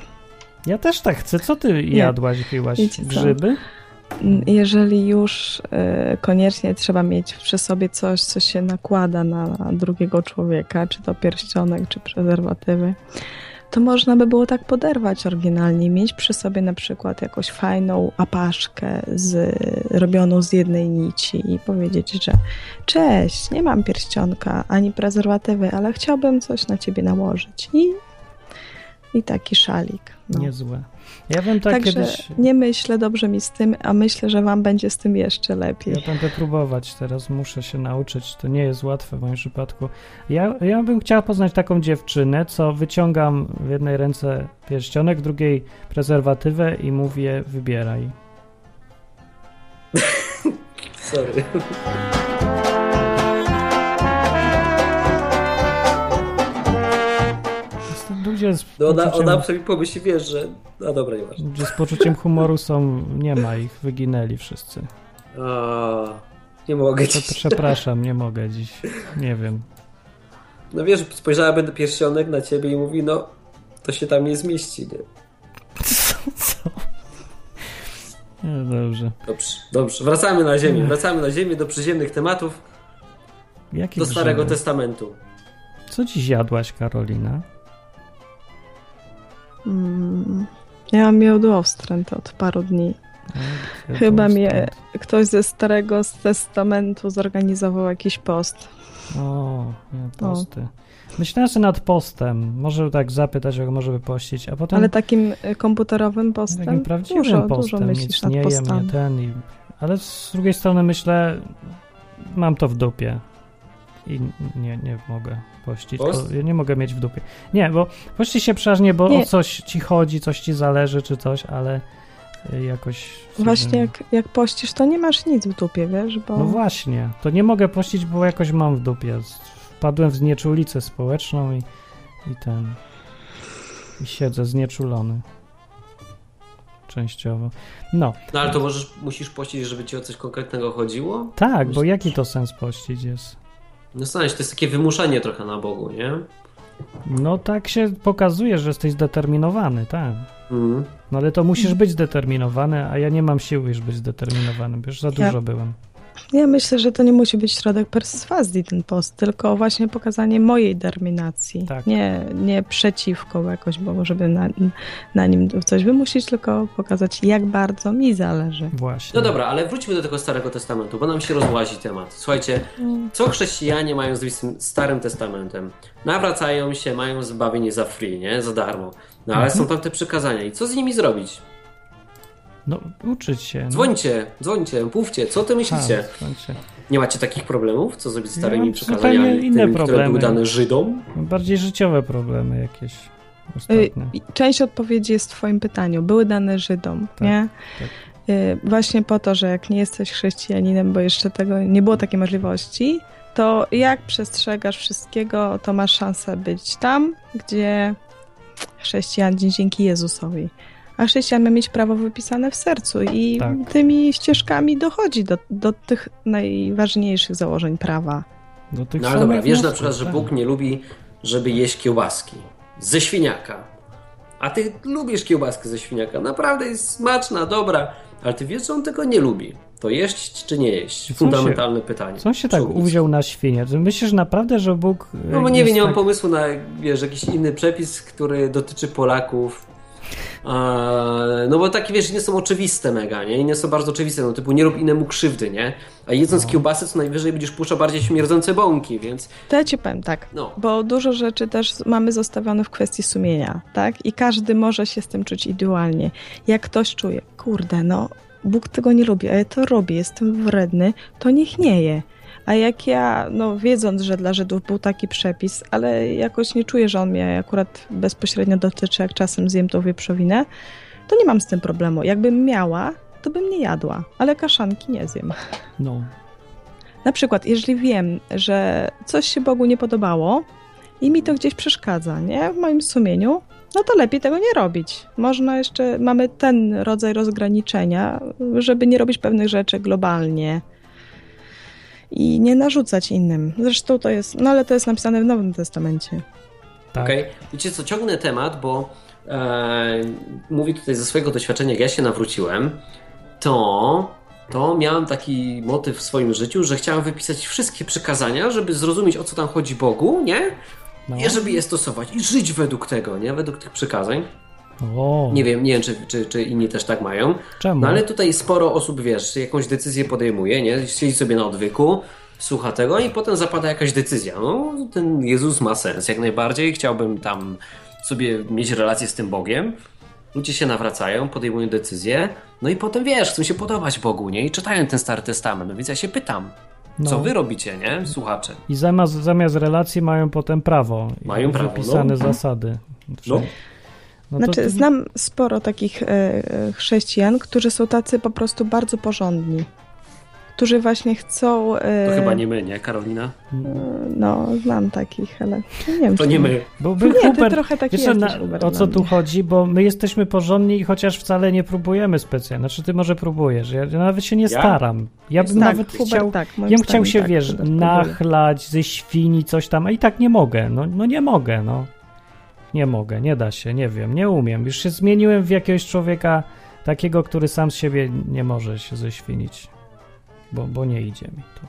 Ja też tak chcę. Co ty jadłaś, piłaś? Wiecie co? Grzyby? Jeżeli już e, koniecznie trzeba mieć przy sobie coś, co się nakłada na, na drugiego człowieka, czy to pierścionek, czy prezerwatywy, to można by było tak poderwać oryginalnie, mieć przy sobie na przykład jakąś fajną apaszkę z, robioną z jednej nici i powiedzieć, że cześć, nie mam pierścionka ani prezerwatywy, ale chciałbym coś na ciebie nałożyć. I, i taki szalik. No. Niezłe. Ja bym tak Także kiedyś... nie myślę dobrze mi z tym, a myślę, że wam będzie z tym jeszcze lepiej. Ja będę próbować teraz, muszę się nauczyć. To nie jest łatwe w moim przypadku. Ja, ja bym chciała poznać taką dziewczynę, co wyciągam w jednej ręce pierścionek, w drugiej prezerwatywę i mówię wybieraj. Sorry. Ludzie z, No ona, poczuciem, ona sobie pomyśli, wiesz, że... No dobra, nieważne. ludzie z poczuciem humoru są, nie ma ich, wyginęli wszyscy. A, nie mogę ci. przepraszam, nie mogę dziś. Nie wiem. No wiesz, spojrzałem na pierścionek na ciebie i mówi, no to się tam nie zmieści, nie? Co? No dobrze. Dobrze, dobrze. Wracamy na ziemię, wracamy na ziemię do przyziemnych tematów, Jakie do Starego? Testamentu. Co dziś jadłaś, Karolina? Mm, ja mam miodłowstręt od paru dni. Chyba mnie ktoś ze Starego Testamentu zorganizował jakiś post. O, nie, posty. Myślałem sobie nad postem. Może tak zapytać, jak może by pościć, a potem Ale takim y, komputerowym postem? takim prawdziwym dużo, postem. dużo myślisz nic nie jem, nie ten. I... Ale z drugiej strony myślę, mam to w dupie i nie, nie mogę pościć. Ja nie mogę mieć w dupie. Nie, bo pości się przeważnie, bo Nie. o coś ci chodzi, coś ci zależy, czy coś, ale y, jakoś... Właśnie jak, jak pościsz, to nie masz nic w dupie, wiesz, bo... No właśnie, to nie mogę pościć, bo jakoś mam w dupie. Wpadłem w znieczulicę społeczną i, i ten. I siedzę znieczulony. Częściowo. No, No ale to możesz, musisz pościć, żeby ci o coś konkretnego chodziło? tak, bo jaki to sens pościć jest? No znasz, to jest takie wymuszenie trochę na Bogu, nie? No tak się pokazuje, że jesteś zdeterminowany, tak. Mhm. No ale to musisz być zdeterminowany, a ja nie mam siły już być zdeterminowany, bo już za Ja- dużo byłem. Ja myślę, że to nie musi być środek perswazji ten post, tylko właśnie pokazanie mojej determinacji. Tak. Nie, nie przeciwko jakoś Bogu, żeby na, na nim coś wymusić, tylko pokazać, jak bardzo mi zależy. Właśnie. No dobra, ale wróćmy do tego Starego Testamentu, bo nam się rozłazi temat. Słuchajcie, co chrześcijanie mają z tym Starym Testamentem? Nawracają się, mają zbawienie za free, nie? Za darmo. No ale są tam te przykazania i co z nimi zrobić? No, uczyć się. No. Dzwońcie, dzwońcie, mówcie, co ty myślicie? Dzwońcie. Nie macie takich problemów? Co zrobić z Ja starymi mam przykazaniami, zupełnie inne tymi, które problemy. były dane Żydom? Bardziej życiowe problemy jakieś Y, ostatnie. Część odpowiedzi jest w Twoim pytaniu. Były dane Żydom, Tak, nie? tak. Y, Właśnie po to, że jak nie jesteś chrześcijaninem, bo jeszcze tego nie było takiej możliwości, to jak przestrzegasz wszystkiego, to masz szansę być tam, gdzie chrześcijanie dzięki Jezusowi. A chrześcijan ma mieć prawo wypisane w sercu i Tak. tymi ścieżkami dochodzi do, do tych najważniejszych założeń prawa. Do tych No ale dobra, wiesz na przykład, że tak. Bóg nie lubi, żeby jeść kiełbaski ze świniaka. A ty lubisz kiełbaskę ze świniaka. Naprawdę jest smaczna, dobra. Ale ty wiesz, że on tego nie lubi. To jeść czy nie jeść? Fundamentalne pytanie. Co on się tak Człowiek. uwziął na świnie? Myślisz naprawdę, że Bóg. e, No bo nie wiem, nie mam tak... pomysłu na wiesz, jakiś inny przepis, który dotyczy Polaków. No bo takie wiesz, nie są oczywiste mega, nie? Inne są bardzo oczywiste, no typu nie rób innemu krzywdy, nie? A jedząc No. kiełbasy, co najwyżej będziesz puszczał bardziej śmierdzące bąki, więc To ja ci powiem tak, no. bo dużo rzeczy też mamy zostawione w kwestii sumienia, tak? I każdy może się z tym czuć indywidualnie. Jak ktoś czuje, kurde, no Bóg tego nie lubi, a ja to robię, jestem wredny, to niech nie je. A jak ja, no wiedząc, że dla Żydów był taki przepis, ale jakoś nie czuję, że on mnie akurat bezpośrednio dotyczy, jak czasem zjem tą wieprzowinę, to nie mam z tym problemu. Jakbym miała, to bym nie jadła, ale kaszanki nie zjem. No. Na przykład, jeżeli wiem, że coś się Bogu nie podobało i mi to gdzieś przeszkadza, nie? W moim sumieniu, no to lepiej tego nie robić. Można jeszcze, mamy ten rodzaj rozgraniczenia, żeby nie robić pewnych rzeczy globalnie i nie narzucać innym. Zresztą to jest, no ale to jest napisane w Nowym Testamencie. Tak. Okej. Wiecie co, ciągnę temat, bo e, mówię tutaj ze swojego doświadczenia, jak ja się nawróciłem, to, to miałem taki motyw w swoim życiu, że chciałem wypisać wszystkie przykazania, żeby zrozumieć o co tam chodzi Bogu, nie? No. I żeby je stosować i żyć według tego, nie? Według tych przykazań. O, Nie wiem, nie wiem, czy, czy, czy inni też tak mają. czemu? No ale tutaj sporo osób, wiesz, jakąś decyzję podejmuje, nie? Siedzi sobie na odwyku, słucha tego i potem zapada jakaś decyzja. No, ten Jezus ma sens, jak najbardziej. Chciałbym tam sobie mieć relację z tym Bogiem. Ludzie się nawracają, podejmują decyzje, no i potem, wiesz, chcą się podobać Bogu, nie? I czytają ten Stary Testament. No więc ja się pytam, No. co wy robicie, nie? Słuchacze. I zamiast, zamiast relacji mają potem prawo. I Mają prawo, Wypisane no. zasady. No. No to Znaczy, ty- znam sporo takich e, e, chrześcijan, którzy są tacy po prostu bardzo porządni. Którzy właśnie chcą. e, To chyba nie my, nie, Karolina? No, znam takich, ale nie wiem. To nie my. Bo był Nie, ty Hubert, trochę taki wiesz na, o co tu mnie. chodzi, bo my jesteśmy porządni, chociaż wcale nie próbujemy specjalnie. Znaczy ty może próbujesz, ja, ja nawet się nie staram. Ja bym tak, nawet Hubert, chciał, tak, ja bym chciał się, tak, wiesz, nachlać ze świni, coś tam, a i tak nie mogę, no, no nie mogę, no. Nie mogę, nie da się, nie wiem, nie umiem. Już się zmieniłem w jakiegoś człowieka takiego, który sam z siebie nie może się ześwinić, bo, bo nie idzie mi to.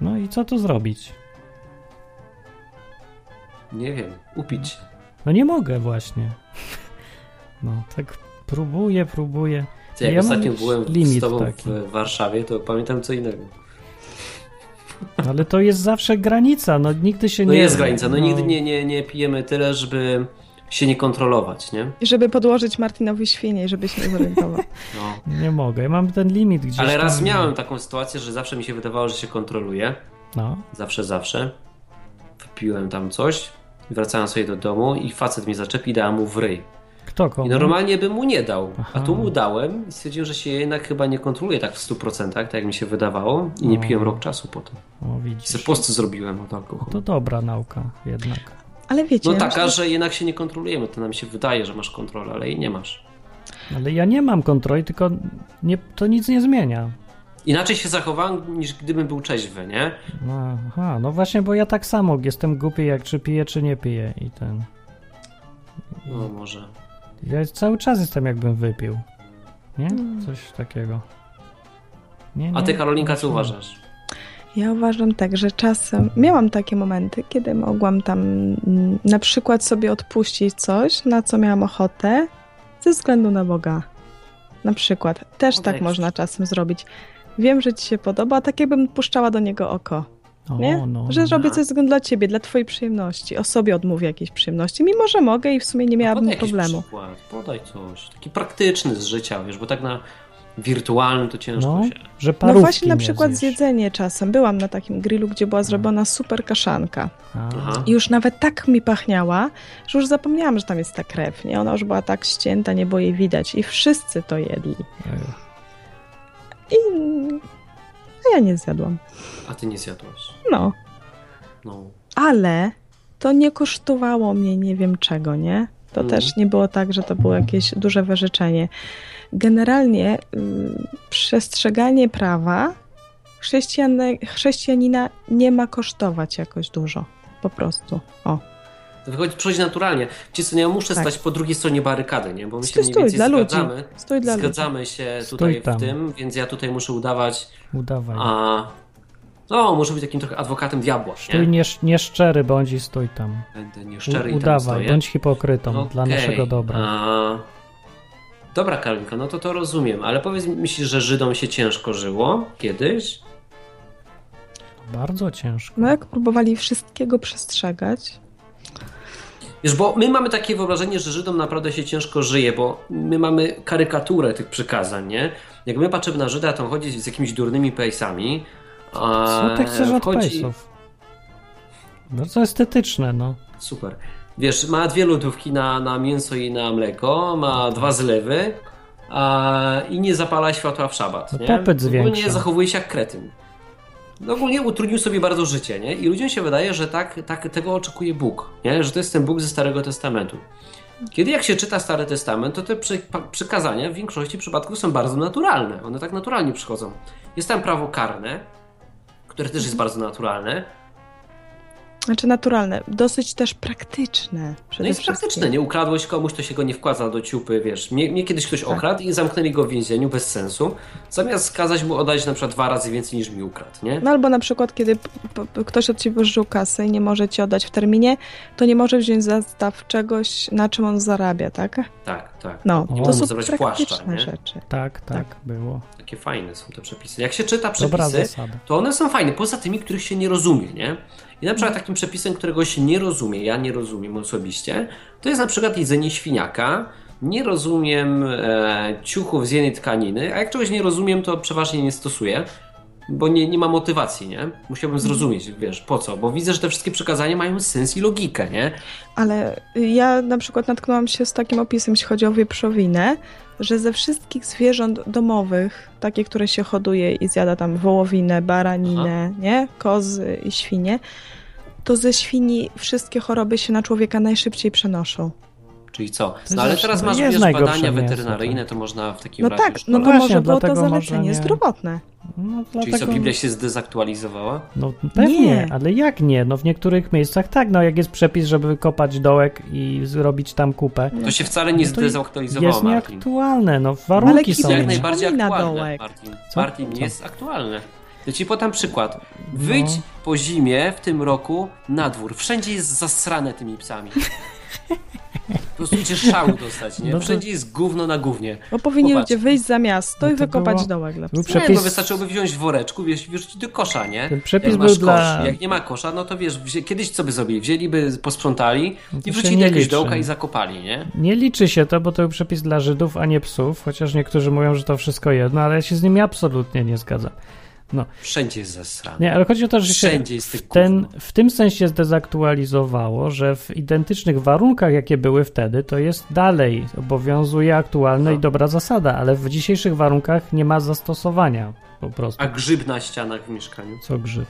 No i co tu zrobić? Nie wiem, upić. No nie mogę właśnie. No, tak próbuję, próbuję. Ty, jak Ja ostatnio byłem z tobą taki. w Warszawie, to pamiętam co innego. Ale to jest zawsze granica, no nigdy się No nie... jest granica, no, nigdy nie, nie, nie pijemy tyle, żeby się nie kontrolować, nie? Żeby podłożyć Martinowi świnie, żeby się nie zorientował. No. Nie mogę, ja mam ten limit gdzieś Ale raz tam. miałem taką sytuację, że zawsze mi się wydawało, że się kontroluje. No, Zawsze, zawsze. Wypiłem tam coś, wracałem sobie do domu i facet mnie zaczepi i dałem mu w ryj. Kto komu? I normalnie bym mu nie dał, Aha. a tu mu dałem i stwierdziłem, że się jednak chyba nie kontroluje tak w 100%, tak jak mi się wydawało i nie No. piłem rok czasu potem. O, widzisz. Se posty zrobiłem od alkoholu. To dobra nauka jednak. Ale wiecie, No taka, że jednak się nie kontrolujemy, to nam się wydaje, że masz kontrolę, ale jej nie masz. Ale ja nie mam kontroli, tylko nie, to nic nie zmienia. Inaczej się zachowałem niż gdybym był trzeźwy, nie? No, aha, no właśnie, bo ja tak samo jestem głupi, jak czy piję, czy nie piję i ten... No może. Ja cały czas jestem jakbym wypił. Nie? Mm. Coś takiego. Nie, A nie, ty Karolinka co uważasz? ja uważam tak, że czasem miałam takie momenty, kiedy mogłam tam mm, na przykład sobie odpuścić coś, na co miałam ochotę, ze względu na Boga. Na przykład. Też tak Kontekst. można czasem zrobić. Wiem, że ci się podoba, a tak jakbym puszczała do niego oko. O, Nie? no, że no. zrobię coś ze względu dla ciebie, dla twojej przyjemności. O sobie odmówię jakiejś przyjemności, mimo że mogę i w sumie nie miałabym No podaj problemu. Przykład, podaj coś. Taki praktyczny z życia, wiesz, bo tak na wirtualnym to ciężko No, się. że No właśnie na przykład zjesz. zjedzenie czasem. Byłam na takim grillu, gdzie była zrobiona super kaszanka. Aha. I już nawet tak mi pachniała, że już zapomniałam, że tam jest ta krew. Nie? Ona już była tak ścięta, nie było jej widać. I wszyscy to jedli. I a ja nie zjadłam. A ty nie zjadłaś. No. No. Ale to nie kosztowało mnie nie wiem czego, nie? To Mhm. też nie było tak, że to było jakieś duże wyrzeczenie. Generalnie y, przestrzeganie prawa chrześcijanina nie ma kosztować jakoś dużo. Po prostu. O. Wychodzi, przychodzi naturalnie. Wiecie co, nie, ja muszę Tak. stać po drugiej stronie barykady, nie? Bo my się Stój, mniej stój, więcej dla ludzi. zgadzamy. Stój dla ludzi. Zgadzamy się Stój tutaj w tym, więc ja tutaj muszę udawać, Udawaj. a... No, muszę być takim trochę adwokatem diabła, Stój nie? nie, nieszczery bądź i stój tam. Będę U, nieszczery i tam udawaj, stoję. bądź hipokrytą dla Okej, naszego dobra. A... Dobra, Karolinko, no to to rozumiem, ale powiedz mi, myślisz, że Żydom się ciężko żyło kiedyś? Bardzo ciężko. No jak próbowali wszystkiego przestrzegać, Wiesz, bo my mamy takie wyobrażenie, że Żydom naprawdę się ciężko żyje, bo my mamy karykaturę tych przykazań, nie? Jak my patrzymy na Żyda, to on chodzi z jakimiś durnymi pejsami. A Co ty chcesz od wchodzi- pejsów? Bardzo estetyczne, no. Super. Wiesz, ma dwie lodówki na, na mięso i na mleko, ma dwa zlewy a, i nie zapala światła w szabat. No Nie? popyt Ogólnie zwiększa. zachowuje się jak kretyn. No ogólnie utrudnił sobie bardzo życie, nie? I ludziom się wydaje, że tak, tak tego oczekuje Bóg, nie? Że to jest ten Bóg ze Starego Testamentu. Kiedy jak się czyta Stary Testament, to te przy, przykazania w większości przypadków są bardzo naturalne. One tak naturalnie przychodzą. Jest tam prawo karne, które też jest bardzo naturalne, znaczy naturalne, dosyć też praktyczne. No jest praktyczne, nie? Ukradłeś komuś, to się go nie wkłada do ciupy, wiesz. Mnie, mnie kiedyś ktoś Tak. okradł i zamknęli go w więzieniu bez sensu, zamiast skazać mu oddać na przykład dwa razy więcej niż mi ukradł, nie? No albo na przykład, kiedy ktoś od ciebie pożyczył kasę i nie może ci oddać w terminie, to nie może wziąć zastaw czegoś, na czym on zarabia, tak? Tak, tak. No, Nie to są zabrać praktyczne płaszcza, nie? rzeczy. Tak, tak, było. Takie fajne są te przepisy. Jak się czyta przepisy, to one są fajne, poza tymi, których się nie rozumie, nie? I na przykład takim przepisem, którego się nie rozumie, ja nie rozumiem osobiście, to jest na przykład jedzenie świniaka. Nie rozumiem e, ciuchów z jednej tkaniny, a jak czegoś nie rozumiem, to przeważnie nie stosuję, bo nie, nie ma motywacji, nie? Musiałbym zrozumieć, wiesz, po co, bo widzę, że te wszystkie przekazania mają sens i logikę, nie? Ale ja na przykład natknęłam się z takim opisem, jeśli chodzi o wieprzowinę, że ze wszystkich zwierząt domowych, takie, które się hoduje i zjada tam wołowinę, baraninę, nie? Kozy i świnie, to ze świni wszystkie choroby się na człowieka najszybciej przenoszą. Czyli co? No ale teraz masz, wiesz, badania mięso, weterynaryjne, tak. to można w takim No razie... tak, no No to właśnie, może było to zalecenie nie- zdrowotne. No, Czyli dlatego... co, Biblia się zdezaktualizowała? No pewnie, Nie. ale jak nie? No w niektórych miejscach tak, no jak jest przepis, żeby wykopać dołek i zrobić tam kupę. To się wcale nie No to zdezaktualizowało, Jest Martin. nieaktualne, no Ale warunki kiedy są jak jak najbardziej aktualne, dołek. Martin. Co? Martin, Co? jest aktualne. Ja ci podam przykład. Wyjdź No. po zimie w tym roku na dwór. Wszędzie jest zasrane tymi psami. Po prostu idziesz szału dostać, nie? No to- Wszędzie jest gówno na gównie. Bo powinni Popatrz. ludzie wyjść za miasto No i wykopać było- dołek dla psów. Nie, Przepis- no wystarczyłoby wziąć woreczku, wiesz, wyrzucić do kosza, nie? Ten przepis jak był masz dla- kosz, jak nie ma kosza, no to wiesz, wzię- kiedyś co by zrobili? Wzięliby, posprzątali No i wrzucili do jakiegoś dołka i zakopali, nie? Nie liczy się to, bo to był przepis dla Żydów, a nie psów, chociaż niektórzy mówią, że to wszystko jedno, ale ja się z nimi absolutnie nie zgadzam. Wszędzie jest zasrane. Nie, ale chodzi o to, że się Wszędzie jest tych w, ten, w tym sensie zdezaktualizowało, że w identycznych warunkach, jakie były wtedy, to jest dalej, obowiązuje aktualna No. i dobra zasada, ale w dzisiejszych warunkach nie ma zastosowania po prostu. A grzyb na ścianach w mieszkaniu? Co grzyb.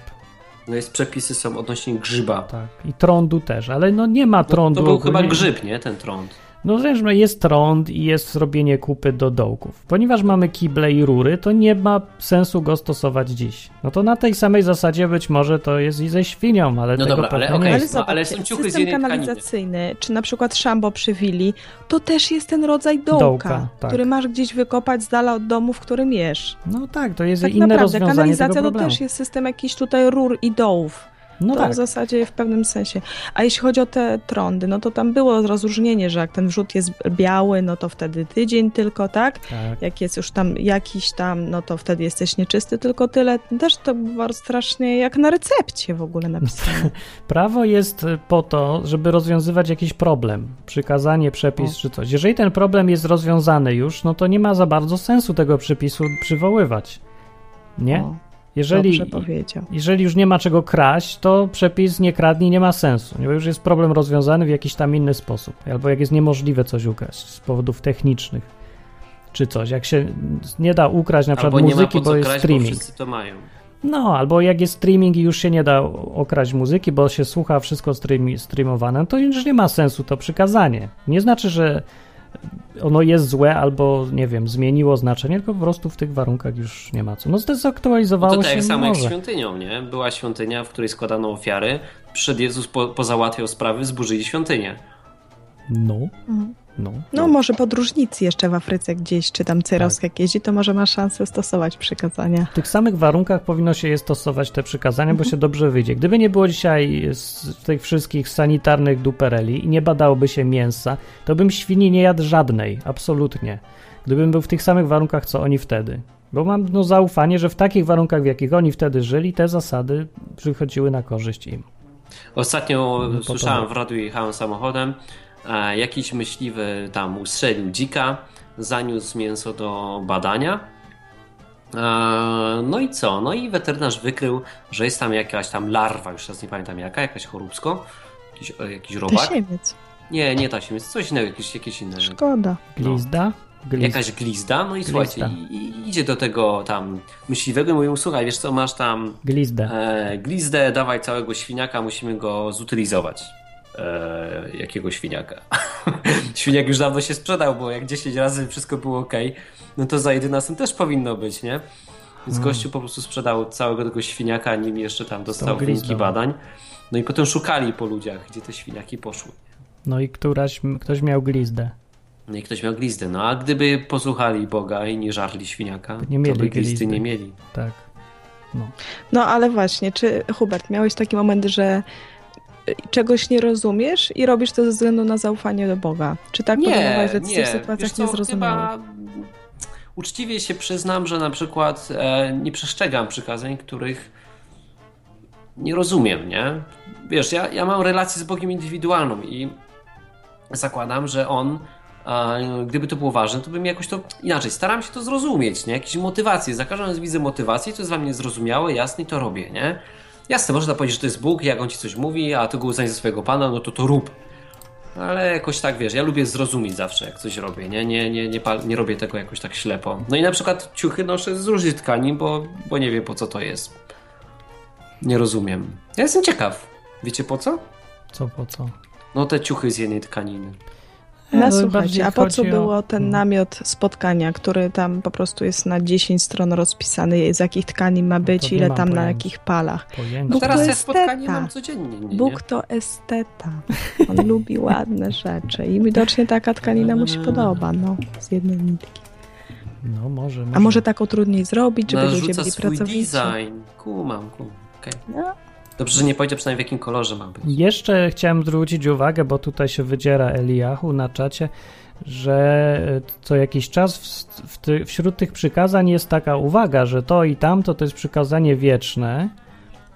No jest, przepisy są odnośnie grzyba. Tak. I trądu też, ale no nie ma No, trądu. to był chyba ogólnie. grzyb, nie? Ten trąd. No no jest trąd i jest zrobienie kupy do dołków. Ponieważ mamy kible i rury, to nie ma sensu go stosować dziś. No to na tej samej zasadzie być może to jest i ze świnią, ale No tego dobra, ale okej. nie Ale jest. No, ale są ciuchy z system tkaniny. kanalizacyjny, czy na przykład szambo przy willi, to też jest ten rodzaj dołka, Dołka, tak. który masz gdzieś wykopać z dala od domu, w którym jesz. No tak, to jest Tak inne naprawdę, rozwiązanie kanalizacja tego to problemu. też jest system jakichś tutaj rur i dołów. No to tak. w zasadzie w pewnym sensie. A jeśli chodzi o te trądy, no to tam było rozróżnienie, że jak ten wrzód jest biały, no to wtedy tydzień tylko, tak? tak. Jak jest już tam jakiś tam, no to wtedy jesteś nieczysty, tylko tyle. Też to było strasznie jak na recepcie w ogóle napisane. Prawo jest po to, żeby rozwiązywać jakiś problem, przykazanie, przepis O. czy coś. Jeżeli ten problem jest rozwiązany już, no to nie ma za bardzo sensu tego przepisu przywoływać. Nie? O, Jeżeli, jeżeli już nie ma czego kraść, to przepis nie kradnij nie ma sensu. Bo już jest problem rozwiązany w jakiś tam inny sposób. Albo jak jest niemożliwe coś ukraść z powodów technicznych. Czy coś. Jak się nie da ukraść na przykład Albo nie ma muzyki, bo jest kraść, bo streaming. wszyscy to mają. No, albo jak jest streaming i już się nie da okraść muzyki, bo się słucha wszystko stream, streamowane, to już nie ma sensu to przykazanie. Nie znaczy, że ono jest złe albo, nie wiem, zmieniło znaczenie, tylko po prostu w tych warunkach już nie ma co. No zdezaktualizowało No to tak się samo jak z świątynią, nie? Była świątynia, w której składano ofiary, przyszedł Jezus, po, pozałatwiał sprawy, zburzyli świątynię. No, Mhm. No. No może podróżnicy jeszcze w Afryce gdzieś, czy tam Cyrosk jak jeździ, to może ma szansę stosować przykazania. W tych samych warunkach powinno się je stosować te przykazania, bo się dobrze wyjdzie. Gdyby nie było dzisiaj z tych wszystkich sanitarnych dupereli i nie badałoby się mięsa, to bym świni nie jadł żadnej, absolutnie. Gdybym był w tych samych warunkach, co oni wtedy. Bo mam no, zaufanie, że w takich warunkach, w jakich oni wtedy żyli, te zasady przychodziły na korzyść im. Ostatnio No, słyszałem w radiu, jechałem samochodem, jakiś myśliwy tam ustrzelił dzika, zaniósł mięso do badania. E, no i co? No i weterynarz wykrył, że jest tam jakaś tam larwa, już teraz nie pamiętam jaka, jakaś choróbsko, jakiś, e, jakiś robak. Tysiemiec. Nie, nie tasiemiec, coś innego, jakieś, jakieś inne. Szkoda. Glizda? Glizda. Jakaś glizda, no i Glizda. słuchajcie, i, i idzie do tego tam myśliwego i mówi mu, słuchaj, wiesz co, masz tam Glizdę. e, glizdę, dawaj całego świniaka, musimy go zutylizować. E, jakiego świniaka? Świniak już dawno się sprzedał, bo jak 10 razy wszystko było ok, no to za 11 też powinno być, nie? Więc Mm. gościu po prostu sprzedał całego tego świniaka, nim jeszcze tam dostał wyniki badań. No i potem szukali po ludziach, gdzie te świniaki poszły. No i któraś, ktoś miał glizdę. No i ktoś miał glizdę. No a gdyby posłuchali Boga i nie żarli świniaka, Nie mieli to by glizdy glizdy. nie mieli. Tak. No. No ale właśnie, czy Hubert, miałeś taki moment, że czegoś nie rozumiesz i robisz to ze względu na zaufanie do Boga? Czy tak podejmowałeś decyzje nie. w sytuacjach Wiesz co, niezrozumiałych? chyba uczciwie się przyznam, że na przykład e, nie przestrzegam przykazań, których nie rozumiem, nie? Wiesz, ja, ja mam relację z Bogiem indywidualną i zakładam, że On gdyby to było ważne, to bym jakoś to inaczej. Staram się to zrozumieć, nie? Jakieś motywacje. Za każdym razem widzę motywację, to jest dla mnie zrozumiałe, jasne i to robię, nie? Jasne, można powiedzieć, że to jest Bóg, jak on ci coś mówi, a ty go uznaj za swojego pana, no to to rób. Ale jakoś tak, wiesz, ja lubię zrozumieć zawsze, jak coś robię, nie? Nie, nie, nie, nie robię tego jakoś tak ślepo. No i na przykład ciuchy noszę z różnych tkanin, bo, bo nie wiem po co to jest. Nie rozumiem. Ja jestem ciekaw. Wiecie po co? Co po co? No te ciuchy z jednej tkaniny. No no, słuchajcie, a po co chodzi o- było ten Hmm. namiot spotkania, który tam po prostu jest na 10 stron rozpisany, z jakich tkanin ma być, No to nie ile tam na pojęcia. jakich palach. Pojęcia. No Bóg teraz to ja spotkanie esteta. mam codziennie. Nie, nie? Bóg to esteta. On lubi ładne rzeczy i widocznie taka tkanina mu się podoba, no, z jednej nitki. No może, A może taką trudniej zrobić, żeby ludzie Narzuca byli swój pracowici? design. Kumam, kumam. Okej. No. Dobrze, że nie powiedział przynajmniej w jakim kolorze ma być. Jeszcze chciałem zwrócić uwagę, bo tutaj się wydziera Eliahu na czacie, że co jakiś czas w, w ty, wśród tych przykazań jest taka uwaga, że to i tamto to jest przykazanie wieczne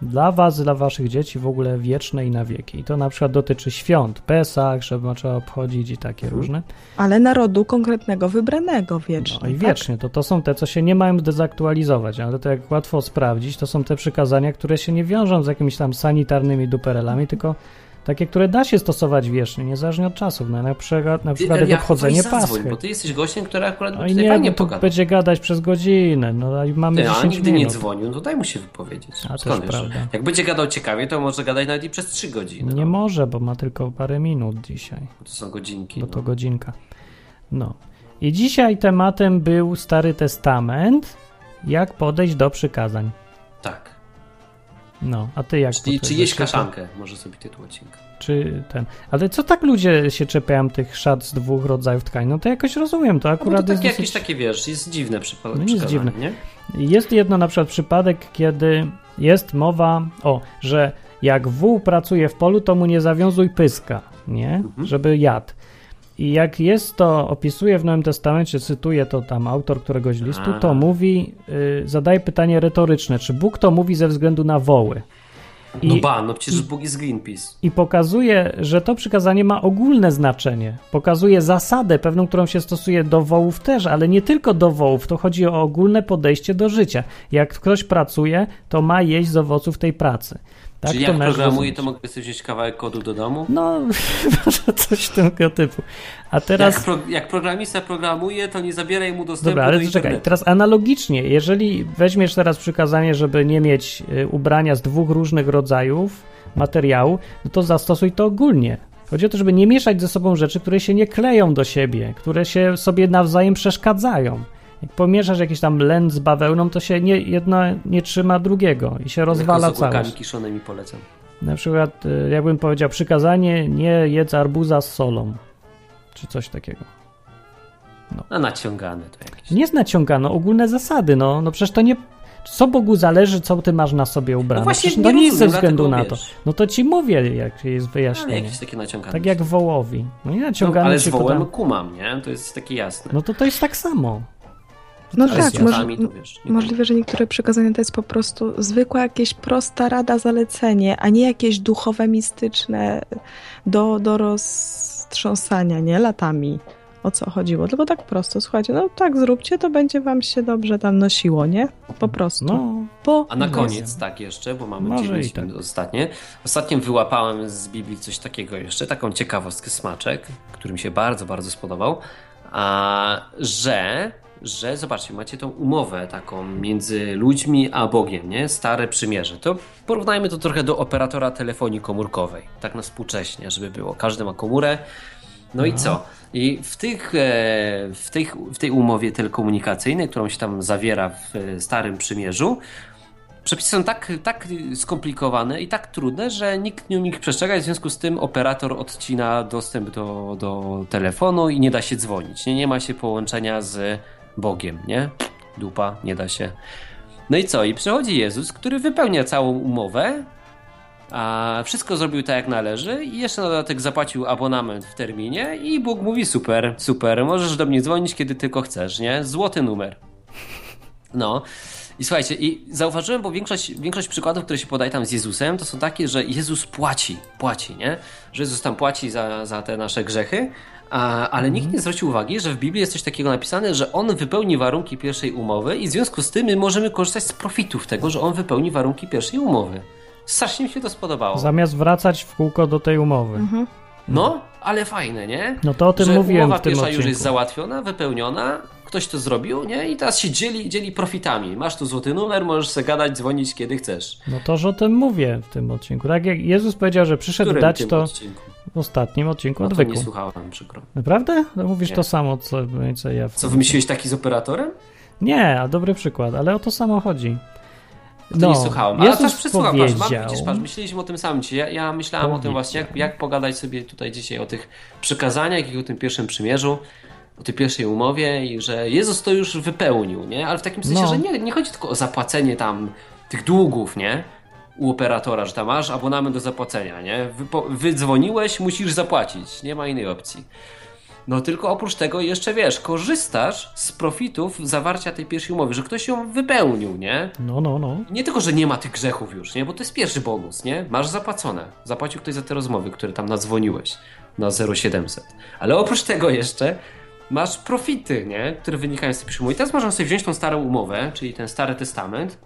dla was, dla waszych dzieci w ogóle wieczne i na wieki. I to na przykład dotyczy świąt, Pesach, że trzeba obchodzić i takie różne. Ale narodu konkretnego, wybranego wiecznie. No i tak? wiecznie, to, to są te, co się nie mają dezaktualizować, ale to jak łatwo sprawdzić, to są te przykazania, które się nie wiążą z jakimiś tam sanitarnymi duperelami, tylko takie, które da się stosować wiecznie, niezależnie od czasów. No, na przykład, na przykład jak obchodzenie Paschy. Bo ty jesteś gościem, który akurat No no tutaj nie, fajnie pogada. będzie gadać przez godzinę, no i mamy Ty, a 10 nigdy minut. nie dzwonił, no daj mu się wypowiedzieć. A, też Skąd wiesz? prawda. Jak będzie gadał ciekawie, to może gadać nawet i przez 3 godziny. Nie no. może, bo ma tylko parę minut dzisiaj, To są godzinki. bo to no. godzinka. No. I dzisiaj tematem był Stary Testament, jak podejść do przykazań. Tak. No, a ty jak Czyli, czy jeść kaszankę, może sobie tytuł odcinka. Czy ten. Ale co tak ludzie się czepiają tych szat z dwóch rodzajów tkanin? No to jakoś rozumiem, to No bo to akurat jest takie, dosyć... jakieś takie, wiesz, jest dziwne przypadek. No jest dziwne. Nie? Jest jedno na przykład przypadek, kiedy jest mowa o, że jak wół pracuje w polu, to mu nie zawiązuj pyska, nie? Mhm. Żeby jadł. I jak jest to, opisuje w Nowym Testamencie, cytuję to tam autor któregoś listu, to mówi, y, zadaje pytanie retoryczne, czy Bóg to mówi ze względu na woły? I- No ba, no przecież Bóg jest Greenpeace. i pokazuje, że to przykazanie ma ogólne znaczenie. Pokazuje zasadę pewną, którą się stosuje do wołów też, ale nie tylko do wołów. To chodzi o ogólne podejście do życia. Jak ktoś pracuje, to ma jeść z owoców tej pracy. Tak Czyli to jak programuję, to mogę sobie wziąć kawałek kodu do domu? No, może coś tego typu. A teraz... Jak, pro, jak programista programuje, to nie zabieraj mu dostępu Dobra, ale do czekaj, teraz analogicznie, jeżeli weźmiesz teraz przykazanie, żeby nie mieć y, ubrania z dwóch różnych rodzajów materiału, no to zastosuj to ogólnie. Chodzi o to, żeby nie mieszać ze sobą rzeczy, które się nie kleją do siebie, które się sobie nawzajem przeszkadzają. Jak pomieszasz jakiś tam len z bawełną, to się nie, jedno nie trzyma drugiego i się rozwala ogórkami całość. kiszonymi polecam. Na przykład, y, jakbym powiedział przykazanie, nie jedz arbuza z solą, czy coś takiego. A naciągane to jakieś. Nie jest naciągano, ogólne zasady, no. No przecież to nie... Co Bogu zależy, co ty masz na sobie ubrane? No właśnie to nie nie jest ze względu na to. wiesz. No to ci mówię, jak jest Ale wyjaśnienie. jakieś takie naciągane. Tak jak wołowi. No nie no, naciągane Ale z wołem kumam, nie? To jest takie jasne. No to to jest tak samo. No ale tak, jadami to wiesz. możliwe, że niektóre przekazania to jest po prostu zwykła jakieś prosta rada, zalecenie, a nie jakieś duchowe, mistyczne do, do roztrząsania, nie? Latami. O co chodziło? Tylko tak prosto, słuchajcie, no tak zróbcie, to będzie wam się dobrze tam nosiło, nie? Po prostu. No, Po A na koniec, tak jeszcze, bo mamy Może 9 i tak. minut ostatnie. Ostatnio wyłapałem z Biblii coś takiego jeszcze, taką ciekawostkę smaczek, który mi się bardzo, bardzo spodobał, a, że, że zobaczcie, macie tą umowę taką między ludźmi a Bogiem, nie? Stare przymierze. To porównajmy to trochę do operatora telefonii komórkowej, tak na współcześnie, żeby było. Każdy ma komórę. No i co? I w, tych, e, w, tej, w tej umowie telekomunikacyjnej, którą się tam zawiera w e, Starym Przymierzu, Przepisy są tak, tak skomplikowane i tak trudne, że nikt nie umie ich przestrzegać, w związku z tym operator odcina dostęp do, do telefonu i nie da się dzwonić. Nie, nie ma się połączenia z Bogiem, nie? Dupa, nie da się. No i co? I przychodzi Jezus, który wypełnia całą umowę, a wszystko zrobił tak jak należy i jeszcze na dodatek zapłacił abonament w terminie i Bóg mówi super, super, możesz do mnie dzwonić kiedy tylko chcesz, nie? Złoty numer. No. I słuchajcie, i zauważyłem, bo większość, większość przykładów, które się podaje tam z Jezusem, to są takie, że Jezus płaci, płaci, nie? Że Jezus tam płaci za, za te nasze grzechy, ale nikt nie zwrócił uwagi, że w Biblii jest coś takiego napisane, że On wypełni warunki pierwszej umowy i w związku z tym my możemy korzystać z profitów tego, że On wypełni warunki pierwszej umowy. Strasznie mi się to spodobało. zamiast wracać w kółko do tej umowy. Mhm. No, ale fajne, nie? No to o tym że mówiłem umowa w tym pierwsza odcinku. już jest załatwiona, wypełniona, ktoś to zrobił, nie? I teraz się dzieli, dzieli profitami. Masz tu złoty numer, możesz sobie gadać, dzwonić kiedy chcesz. No toż o tym mówię w tym odcinku. Tak jak Jezus powiedział, że przyszedł dać to odcinku? W ostatnim odcinku No to odwyku. nie słuchałem, przykro. Naprawdę? No mówisz Nie. to samo, co, co ja. W Co, wymyśliłeś taki z operatorem? Nie, a dobry przykład, ale o to samo chodzi. To nie słuchałem. Ale No, Jezus też przesłucham, patrz, mam, powiedział... widzisz, patrz, myśleliśmy o tym samym. Ja, ja myślałem o tym właśnie, jak, jak pogadać sobie tutaj dzisiaj o tych przykazaniach i o tym pierwszym przymierzu, o tej pierwszej umowie i że Jezus to już wypełnił, nie? Ale w takim sensie, No. że nie, nie chodzi tylko o zapłacenie tam tych długów, nie? U operatora, że tam masz abonament do zapłacenia, nie? Wypo, wydzwoniłeś, musisz zapłacić, nie ma innej opcji. No tylko oprócz tego jeszcze wiesz, korzystasz z profitów zawarcia tej pierwszej umowy, że ktoś ją wypełnił, nie? No, no, no. Nie tylko, że nie ma tych grzechów już, nie? Bo to jest pierwszy bonus, nie? Masz zapłacone. Zapłacił ktoś za te rozmowy, które tam nadzwoniłeś na 0700. Ale oprócz tego jeszcze masz profity, nie? Które wynikają z tej przyjmu. I teraz można sobie wziąć tą starą umowę, czyli ten Stary Testament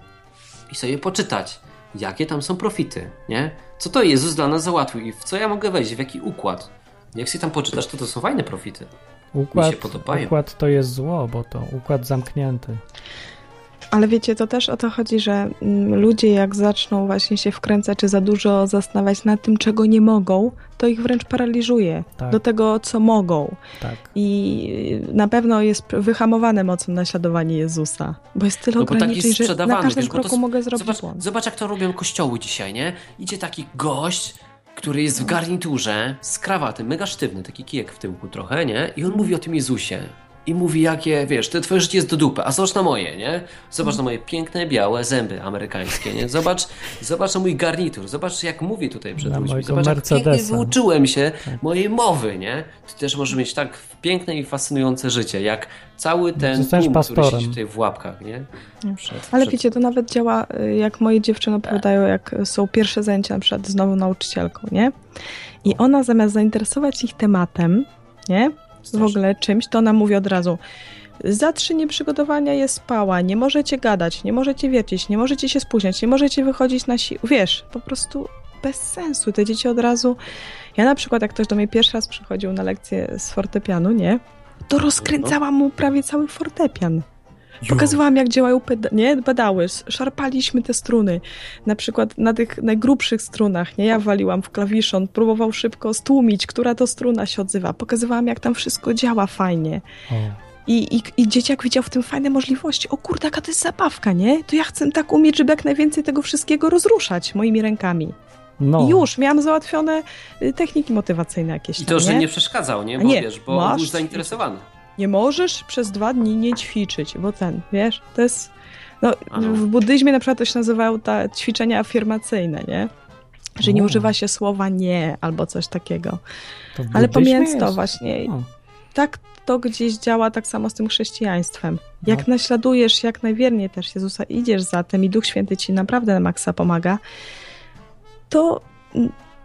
i sobie poczytać, jakie tam są profity, nie? Co to Jezus dla nas załatwił i w co ja mogę wejść, w jaki układ. Jak sobie tam poczytasz, to to są fajne profity. Układ, się podobają. układ to jest zło, bo to układ zamknięty. Ale wiecie, to też o to chodzi, że mm, ludzie jak zaczną właśnie się wkręcać, czy za dużo zastanawiać nad tym, czego nie mogą, to ich wręcz paraliżuje Tak. do tego, co mogą. Tak. I na pewno jest wyhamowane mocno naśladowanie Jezusa, bo jest tyle No tak ograniczeń, jest że na każdym wiesz, kroku s- mogę zrobić Zobacz, błąd. zobacz, jak to robią kościoły dzisiaj, nie? Idzie taki gość, który jest w garniturze, z krawatem, mega sztywny, taki kijek w tyłku trochę, nie? I on mówi o tym Jezusie. I mówi, jakie, wiesz, to twoje życie jest do dupy, a zobacz na moje, nie? Zobacz na moje piękne, białe zęby amerykańskie, nie? Zobacz, zobacz na mój garnitur, zobacz jak mówię tutaj przed Na ludźmi, zobacz jak pięknie wyuczyłem się mojej mowy, nie? Ty też możesz mieć tak piękne i fascynujące życie, jak cały ten tłum, który pastorem. siedzi tutaj w łapkach, nie? Przed, Ale przed- wiecie, to nawet działa, y, jak moje dziewczyny opowiadają, jak są pierwsze zajęcia na przykład z nową nauczycielką, nie? I ona zamiast zainteresować ich tematem, nie? W ogóle czymś, to ona mówi od razu Za trzy nieprzygotowania jest spała, nie możecie gadać, nie możecie wiercić, nie możecie się spóźniać, nie możecie wychodzić na siłę. Wiesz, po prostu bez sensu. Te dzieci od razu... Ja na przykład, jak ktoś do mnie pierwszy raz przychodził na lekcję z fortepianu, nie? To rozkręcałam mu prawie cały fortepian. Pokazywałam, jak działają peda- nie? pedały, szarpaliśmy te struny. Na przykład na tych najgrubszych strunach, nie? Ja waliłam w klawiszon, próbował szybko stłumić, która to struna się odzywa. Pokazywałam, jak tam wszystko działa fajnie. O. I, i, I dzieciak widział w tym fajne możliwości. O kurde, jaka to jest zabawka, nie? To ja chcę tak umieć, żeby jak najwięcej tego wszystkiego rozruszać moimi rękami. No. I już, miałam załatwione y, techniki motywacyjne jakieś I tam, to, że nie? nie przeszkadzał, nie? Bo Nie, wiesz, bo on masz był zainteresowany. Nie możesz przez dwa dni nie ćwiczyć, bo ten, wiesz, to jest... No, w buddyzmie na przykład to się nazywają ta ćwiczenia afirmacyjne, nie? Że nie używa się słowa nie albo coś takiego. Ale pomijając to właśnie, tak to gdzieś działa tak samo z tym chrześcijaństwem. Jak No. naśladujesz jak najwierniej też Jezusa, idziesz za tym i Duch Święty ci naprawdę na maksa pomaga, to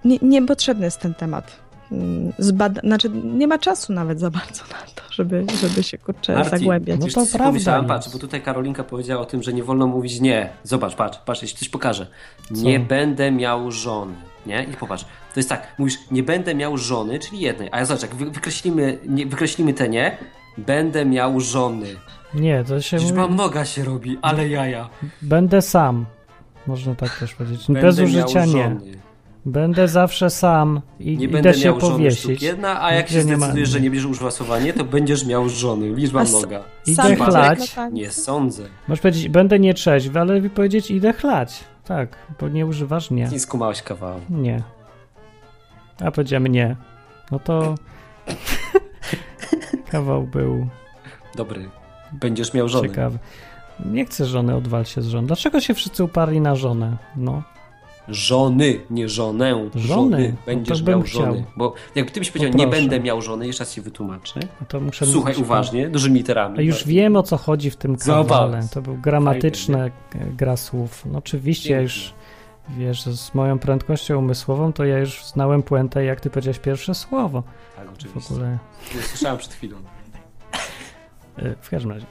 nie, niepotrzebny jest ten temat. Mm, Zbada- znaczy, nie ma czasu nawet za bardzo na to, żeby, żeby się kurczę zagłębiać. No to prawda. Patrz, bo tutaj Karolinka powiedziała o tym, że nie wolno mówić nie. Zobacz, patrz, patrz, ci coś pokażę. Nie Co? będę miał żony. Nie? I popatrz, to jest tak, mówisz, nie będę miał żony, czyli jednej. A ja zobacz, jak wy- wykreślimy, nie, wykreślimy te nie, będę miał żony. Nie, to się Liczba mówi, noga się robi, ale jaja. będę sam. Można tak też powiedzieć. Będę Bez miał użycia nie. Żony. Będę zawsze sam i Nie idę będę się miał żony powiesić. jedna, a jak się nie ma- zdecydujesz, że nie bierzesz używa słowa nie, to będziesz miał żony. Liczba A s- noga. Idę chlać. na tańcu. Nie sądzę. Możesz powiedzieć, będę nietrzeźwy, ale lepiej powiedzieć, idę chlać. Tak, bo nie używasz nie. Nie skumałeś kawału. Nie. A powiedziałem nie. No to kawał był Dobry. Będziesz miał żony. ciekawy. Nie chcę żony, odwal się z żoną. Dlaczego się wszyscy uparli na żonę? No, Żony, nie żonę. Żony. Będziesz No to bym miał żony. chciał. Bo jakby ty byś powiedział, nie będę miał żony, jeszcze raz ci wytłumaczę. to muszę Słuchaj mówić, uważnie, dużymi literami. A już wiem o co chodzi w tym kawale. To był gramatyczne gra słów. No oczywiście ja już wiesz, z moją prędkością umysłową to ja już znałem puentę jak ty powiedziałeś pierwsze słowo. Tak, W oczywiście. ogóle Nie słyszałem przed chwilą. y, w każdym razie.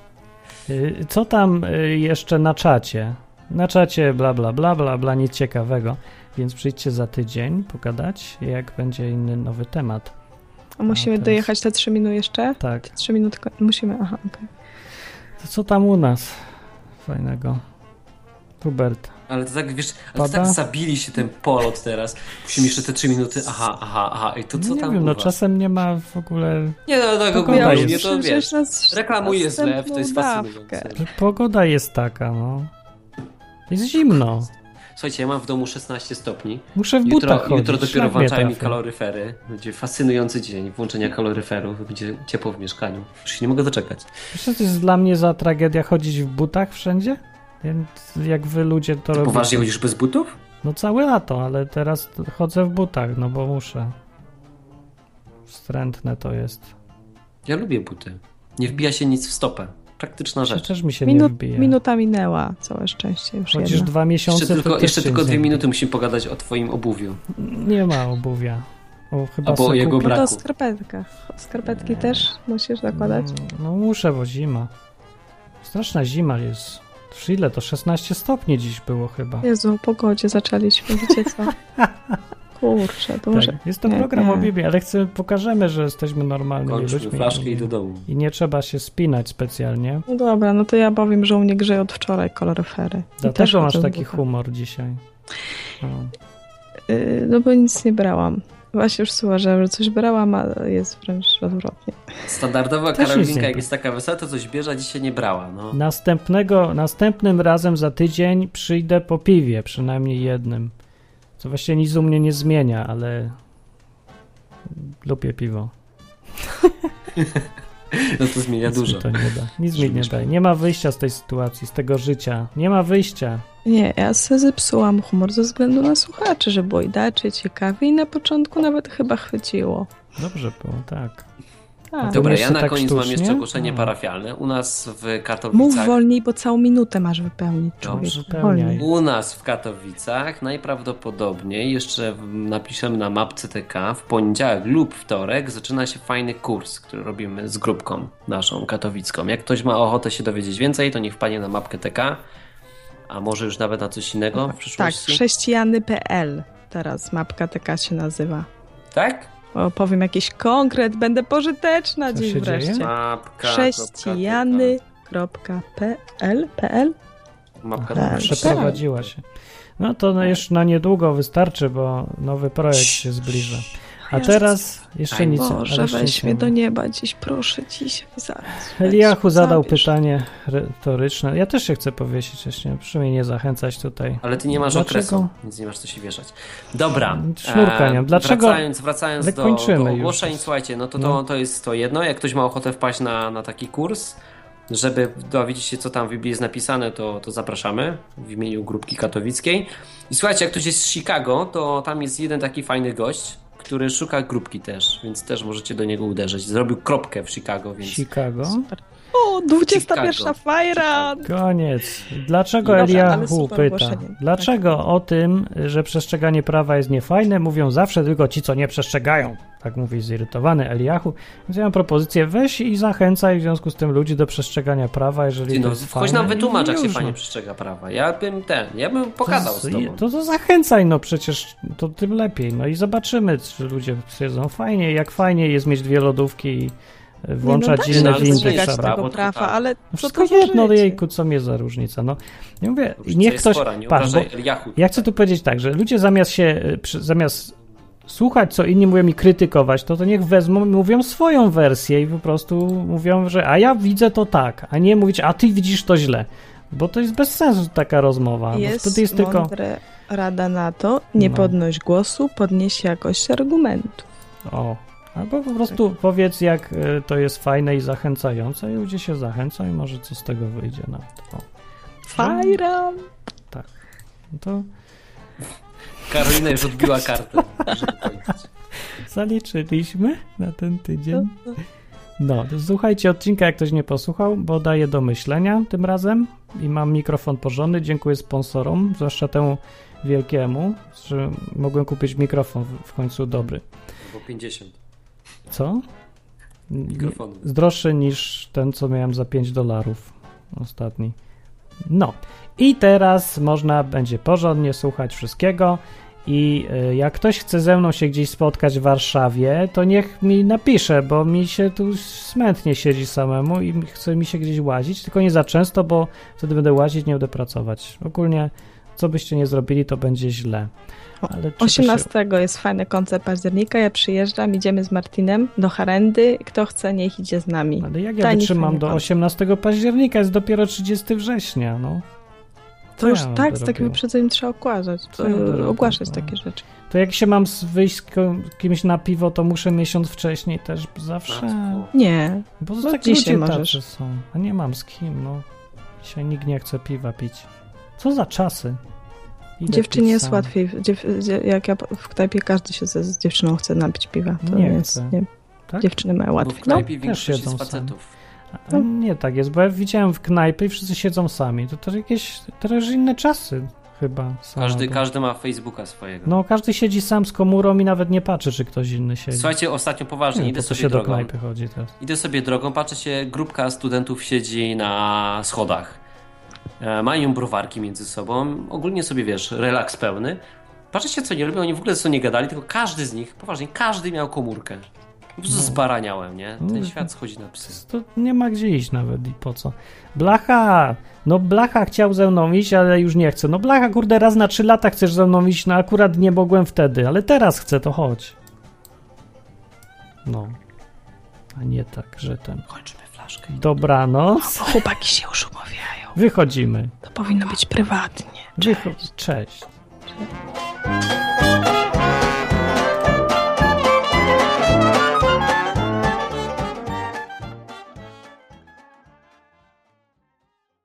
Y, Co tam y, jeszcze na czacie? Na czacie bla bla bla bla bla nic ciekawego. Więc przyjdźcie za tydzień pogadać, jak będzie inny nowy temat. A musimy A, teraz- dojechać te trzy minuty jeszcze? Tak. Trzy minuty. ko- Musimy, aha, okej. To co tam u nas fajnego? Hubert. Ale to tak, wiesz, ale tak zabili się ten polot teraz. Musimy jeszcze te trzy minuty, aha, aha, aha. I to co nie tam wiem, no czasem nie ma w ogóle. Nie, no tego Pogoda gówno, jest. nie to wiesz. Reklamuje zlew, to jest fascynujące. Pogoda jest taka, no. Jest zimno. Słuchajcie, ja mam w domu 16 stopni. Muszę w Jutro, butach chodzić. jutro dopiero włączają mi kaloryfery. Będzie fascynujący dzień włączenia kaloryferów. Będzie ciepło w mieszkaniu. Już się nie mogę doczekać. Wiesz, co to jest dla mnie za tragedia chodzić w butach wszędzie? Więc jak wy ludzie to robicie. Poważnie chodzisz bez butów? No całe lato, ale teraz chodzę w butach, no bo muszę. Wstrętne to jest. Ja lubię buty. Nie wbija się nic w stopę. Praktyczna rzecz. Też mi się nie Minut, wbije. minuta minęła, całe szczęście już jedna. dwa miesiące. Jeszcze tylko, jeszcze tylko nie dwie minuty musimy pogadać o twoim obuwiu. Nie ma obuwia. O, chyba Albo o jego kupię. No to o braku. skarpetkach. Skarpetki też musisz zakładać? No muszę, bo zima. Straszna zima jest. Ile to? 16 stopni dziś było chyba. Jezu, o pogodzie zaczęliśmy, wiecie co? Kurczę, to może... Tak, jest to nie, program nie. o Biblii, ale chcę, pokażemy, że jesteśmy normalnymi Kończmy ludźmi. flaszkę i, do domu. I nie trzeba się spinać specjalnie. No dobra, no to ja powiem, że u mnie grzeje od wczoraj też Dlatego masz taki butach. humor dzisiaj. O. Yy, no bo nic nie brałam. Właśnie już słyszałam, że coś brałam, a jest wręcz odwrotnie. Standardowa Też Karolinka, jak jest taka wesoła, to coś bierze, a dzisiaj nie brała. No. Następnego, następnym razem za tydzień przyjdę po piwie, przynajmniej jednym. Co właściwie nic u mnie nie zmienia, ale lubię piwo. no to zmienia Nic dużo. mi to nie da. Nic mi nie da. Nie ma wyjścia z tej sytuacji, z tego życia. Nie ma wyjścia. Nie, ja sobie zepsułam humor ze względu na słuchaczy, że było inaczej, ciekawie i na początku nawet chyba chwyciło. Dobrze było, tak. Tak. Dobra, ja na tak koniec mam sztucznie? jeszcze ogłoszenie A. parafialne. U nas w Mów Katowicach. wolniej, bo całą minutę masz wypełnić, człowiek. Dobrze. U nas w Katowicach najprawdopodobniej jeszcze napiszemy na mapce TK w poniedziałek lub wtorek zaczyna się fajny kurs, który robimy z grupką naszą katowicką. Jak ktoś ma ochotę się dowiedzieć więcej, to niech wpadnie na mapkę TK, a może już nawet na coś innego w Tak, przyszłości. chrześcijany.pl teraz mapka TK się nazywa. Tak? Opowiem jakiś konkret, będę pożyteczna Co dziś się wreszcie. Mapka. Chrześcijany.pl PL? Mapka Tak. Przeprowadziła się. No to no już na niedługo wystarczy, bo nowy projekt się zbliża. A teraz jeszcze Aj, nic. Boże, jeszcze weź nic mnie nie do nieba dziś, proszę, dzisiaj, zaraz. Eliachu zadał zabierz. pytanie retoryczne. Ja też się chcę powiesić proszę mnie nie zachęcać tutaj. Ale ty nie masz Dlaczego? okresu, więc nie masz co się wieszać. Dobra. Sznurka nie mam. Dlaczego- Wracając, wracając do, kończymy do już. ogłoszeń, słuchajcie, no to, No. to, to jest to jedno. Jak ktoś ma ochotę wpaść na, na taki kurs, żeby dowiedzieć się, co tam w Biblii jest napisane, to, to zapraszamy w imieniu grupki katowickiej. I słuchajcie, jak ktoś jest z Chicago, to tam jest jeden taki fajny gość, który szuka grupki też, więc też możecie do niego uderzyć. Zrobił kropkę w Chicago, więc Chicago. O, 21 Chicago. fajra! Koniec. Dlaczego Eliahu pyta? ogłoszenie. Tak. Dlaczego o tym, że przestrzeganie prawa jest niefajne, mówią zawsze tylko ci, co nie przestrzegają? Tak mówi zirytowany Eliahu. Więc ja mam propozycję, weź i zachęcaj w związku z tym ludzi do przestrzegania prawa, jeżeli no, jest chodź fajne. nam wytłumacz, jak się fajnie przestrzega prawa. Ja bym ten, ja bym pogadał z To, tobą. to, to zachęcaj, no przecież to tym lepiej. No i zobaczymy, czy ludzie stwierdzą fajnie, jak fajnie jest mieć dwie lodówki i włączać nie, no, inne da się windy. prawa. tego prawa, tak. ale No wszystko to jedno, życie? jejku, co mnie za różnica. No, ja mówię, Różnica niech ktoś... spora, nie patrz, ja chcę tu powiedzieć tak, że ludzie zamiast się, przy- zamiast słuchać, co inni mówią i krytykować, to to niech wezmą i mówią swoją wersję i po prostu mówią, że a ja widzę to tak, a nie mówić, a ty widzisz to źle. Bo to jest bez sensu taka rozmowa. Bo Jest, wtedy jest tylko... rada na to, nie No. podnoś głosu, podnieś jakość argumentu. O, albo po prostu powiedz, jak y, to jest fajne i zachęcające, i ludzie się zachęcą, i może co z tego wyjdzie nawet. O, Fajra! no to Karolina już odbiła kartę. zaliczyliśmy na ten tydzień. No, to słuchajcie odcinka, jak ktoś nie posłuchał, bo daje do myślenia tym razem i mam mikrofon porządny. Dziękuję sponsorom, zwłaszcza temu wielkiemu, że mogłem kupić mikrofon w, w końcu dobry. Bo 50 Co? mikrofonów. Droższy niż ten, co miałem za 5 dolarów ostatni. No. I teraz można będzie porządnie słuchać wszystkiego. I y, jak ktoś chce ze mną się gdzieś spotkać w Warszawie, to niech mi napisze, bo mi się tu smętnie siedzi samemu i chce mi się gdzieś łazić, tylko nie za często, bo wtedy będę łazić, nie będę pracować. Ogólnie, co byście nie zrobili, to będzie źle. Ale trzeba się- 18 jest fajny koncert października, ja przyjeżdżam, idziemy z Martinem do Harendy, kto chce, niech idzie z nami. Ale jak ja Tani wytrzymam do koncert. 18 października, jest dopiero 30 września, no. To Co już ja tak, z takim wyprzedzeniem trzeba ogłaszać, Co ja ogłaszać No. takie rzeczy. To jak się mam wyjść z kimś na piwo, to muszę miesiąc wcześniej też zawsze. Nie, Bo No tak dzisiaj ludzie możesz. są. A nie mam z kim, no. Dzisiaj nikt nie chce piwa pić. Co za czasy? Idę dziewczynie jest łatwiej. Dziew, dzie- jak ja w knajpie każdy się ze, z dziewczyną chce napić piwa. To Nie jest, nie, Tak? dziewczyny mają Bo w łatwiej. No, knajpie większość siedzą facetów. A nie tak jest, bo ja widziałem w knajpie i wszyscy siedzą sami. To, to jakieś teraz inne czasy chyba. Każdy, każdy ma Facebooka swojego. No, każdy siedzi sam z komórą i nawet nie patrzy, czy ktoś inny siedzi. Słuchajcie, ostatnio poważnie, nie, idę sobie się do drogą. knajpy chodzi teraz. Idę sobie drogą, patrzę się, grupka studentów siedzi na schodach. E, mają browarki między sobą, ogólnie sobie, wiesz, relaks pełny. Patrzę się, co nie robią, oni w ogóle co nie gadali, tylko każdy z nich, poważnie, każdy miał komórkę. Po prostu zbaraniałem, nie? Ten No. świat schodzi na psy. To nie ma gdzie iść nawet i po co. Blacha! No Blacha chciał ze mną iść, ale już nie chce. No Blacha, kurde, raz na trzy lata chcesz ze mną iść, no akurat nie mogłem wtedy, ale teraz chcę, to chodź. No. A nie tak, że ten... Kończymy flaszkę. Dobranoc. chłopaki się już umawiają. Wychodzimy. To powinno być prywatnie. Cześć. Cześć.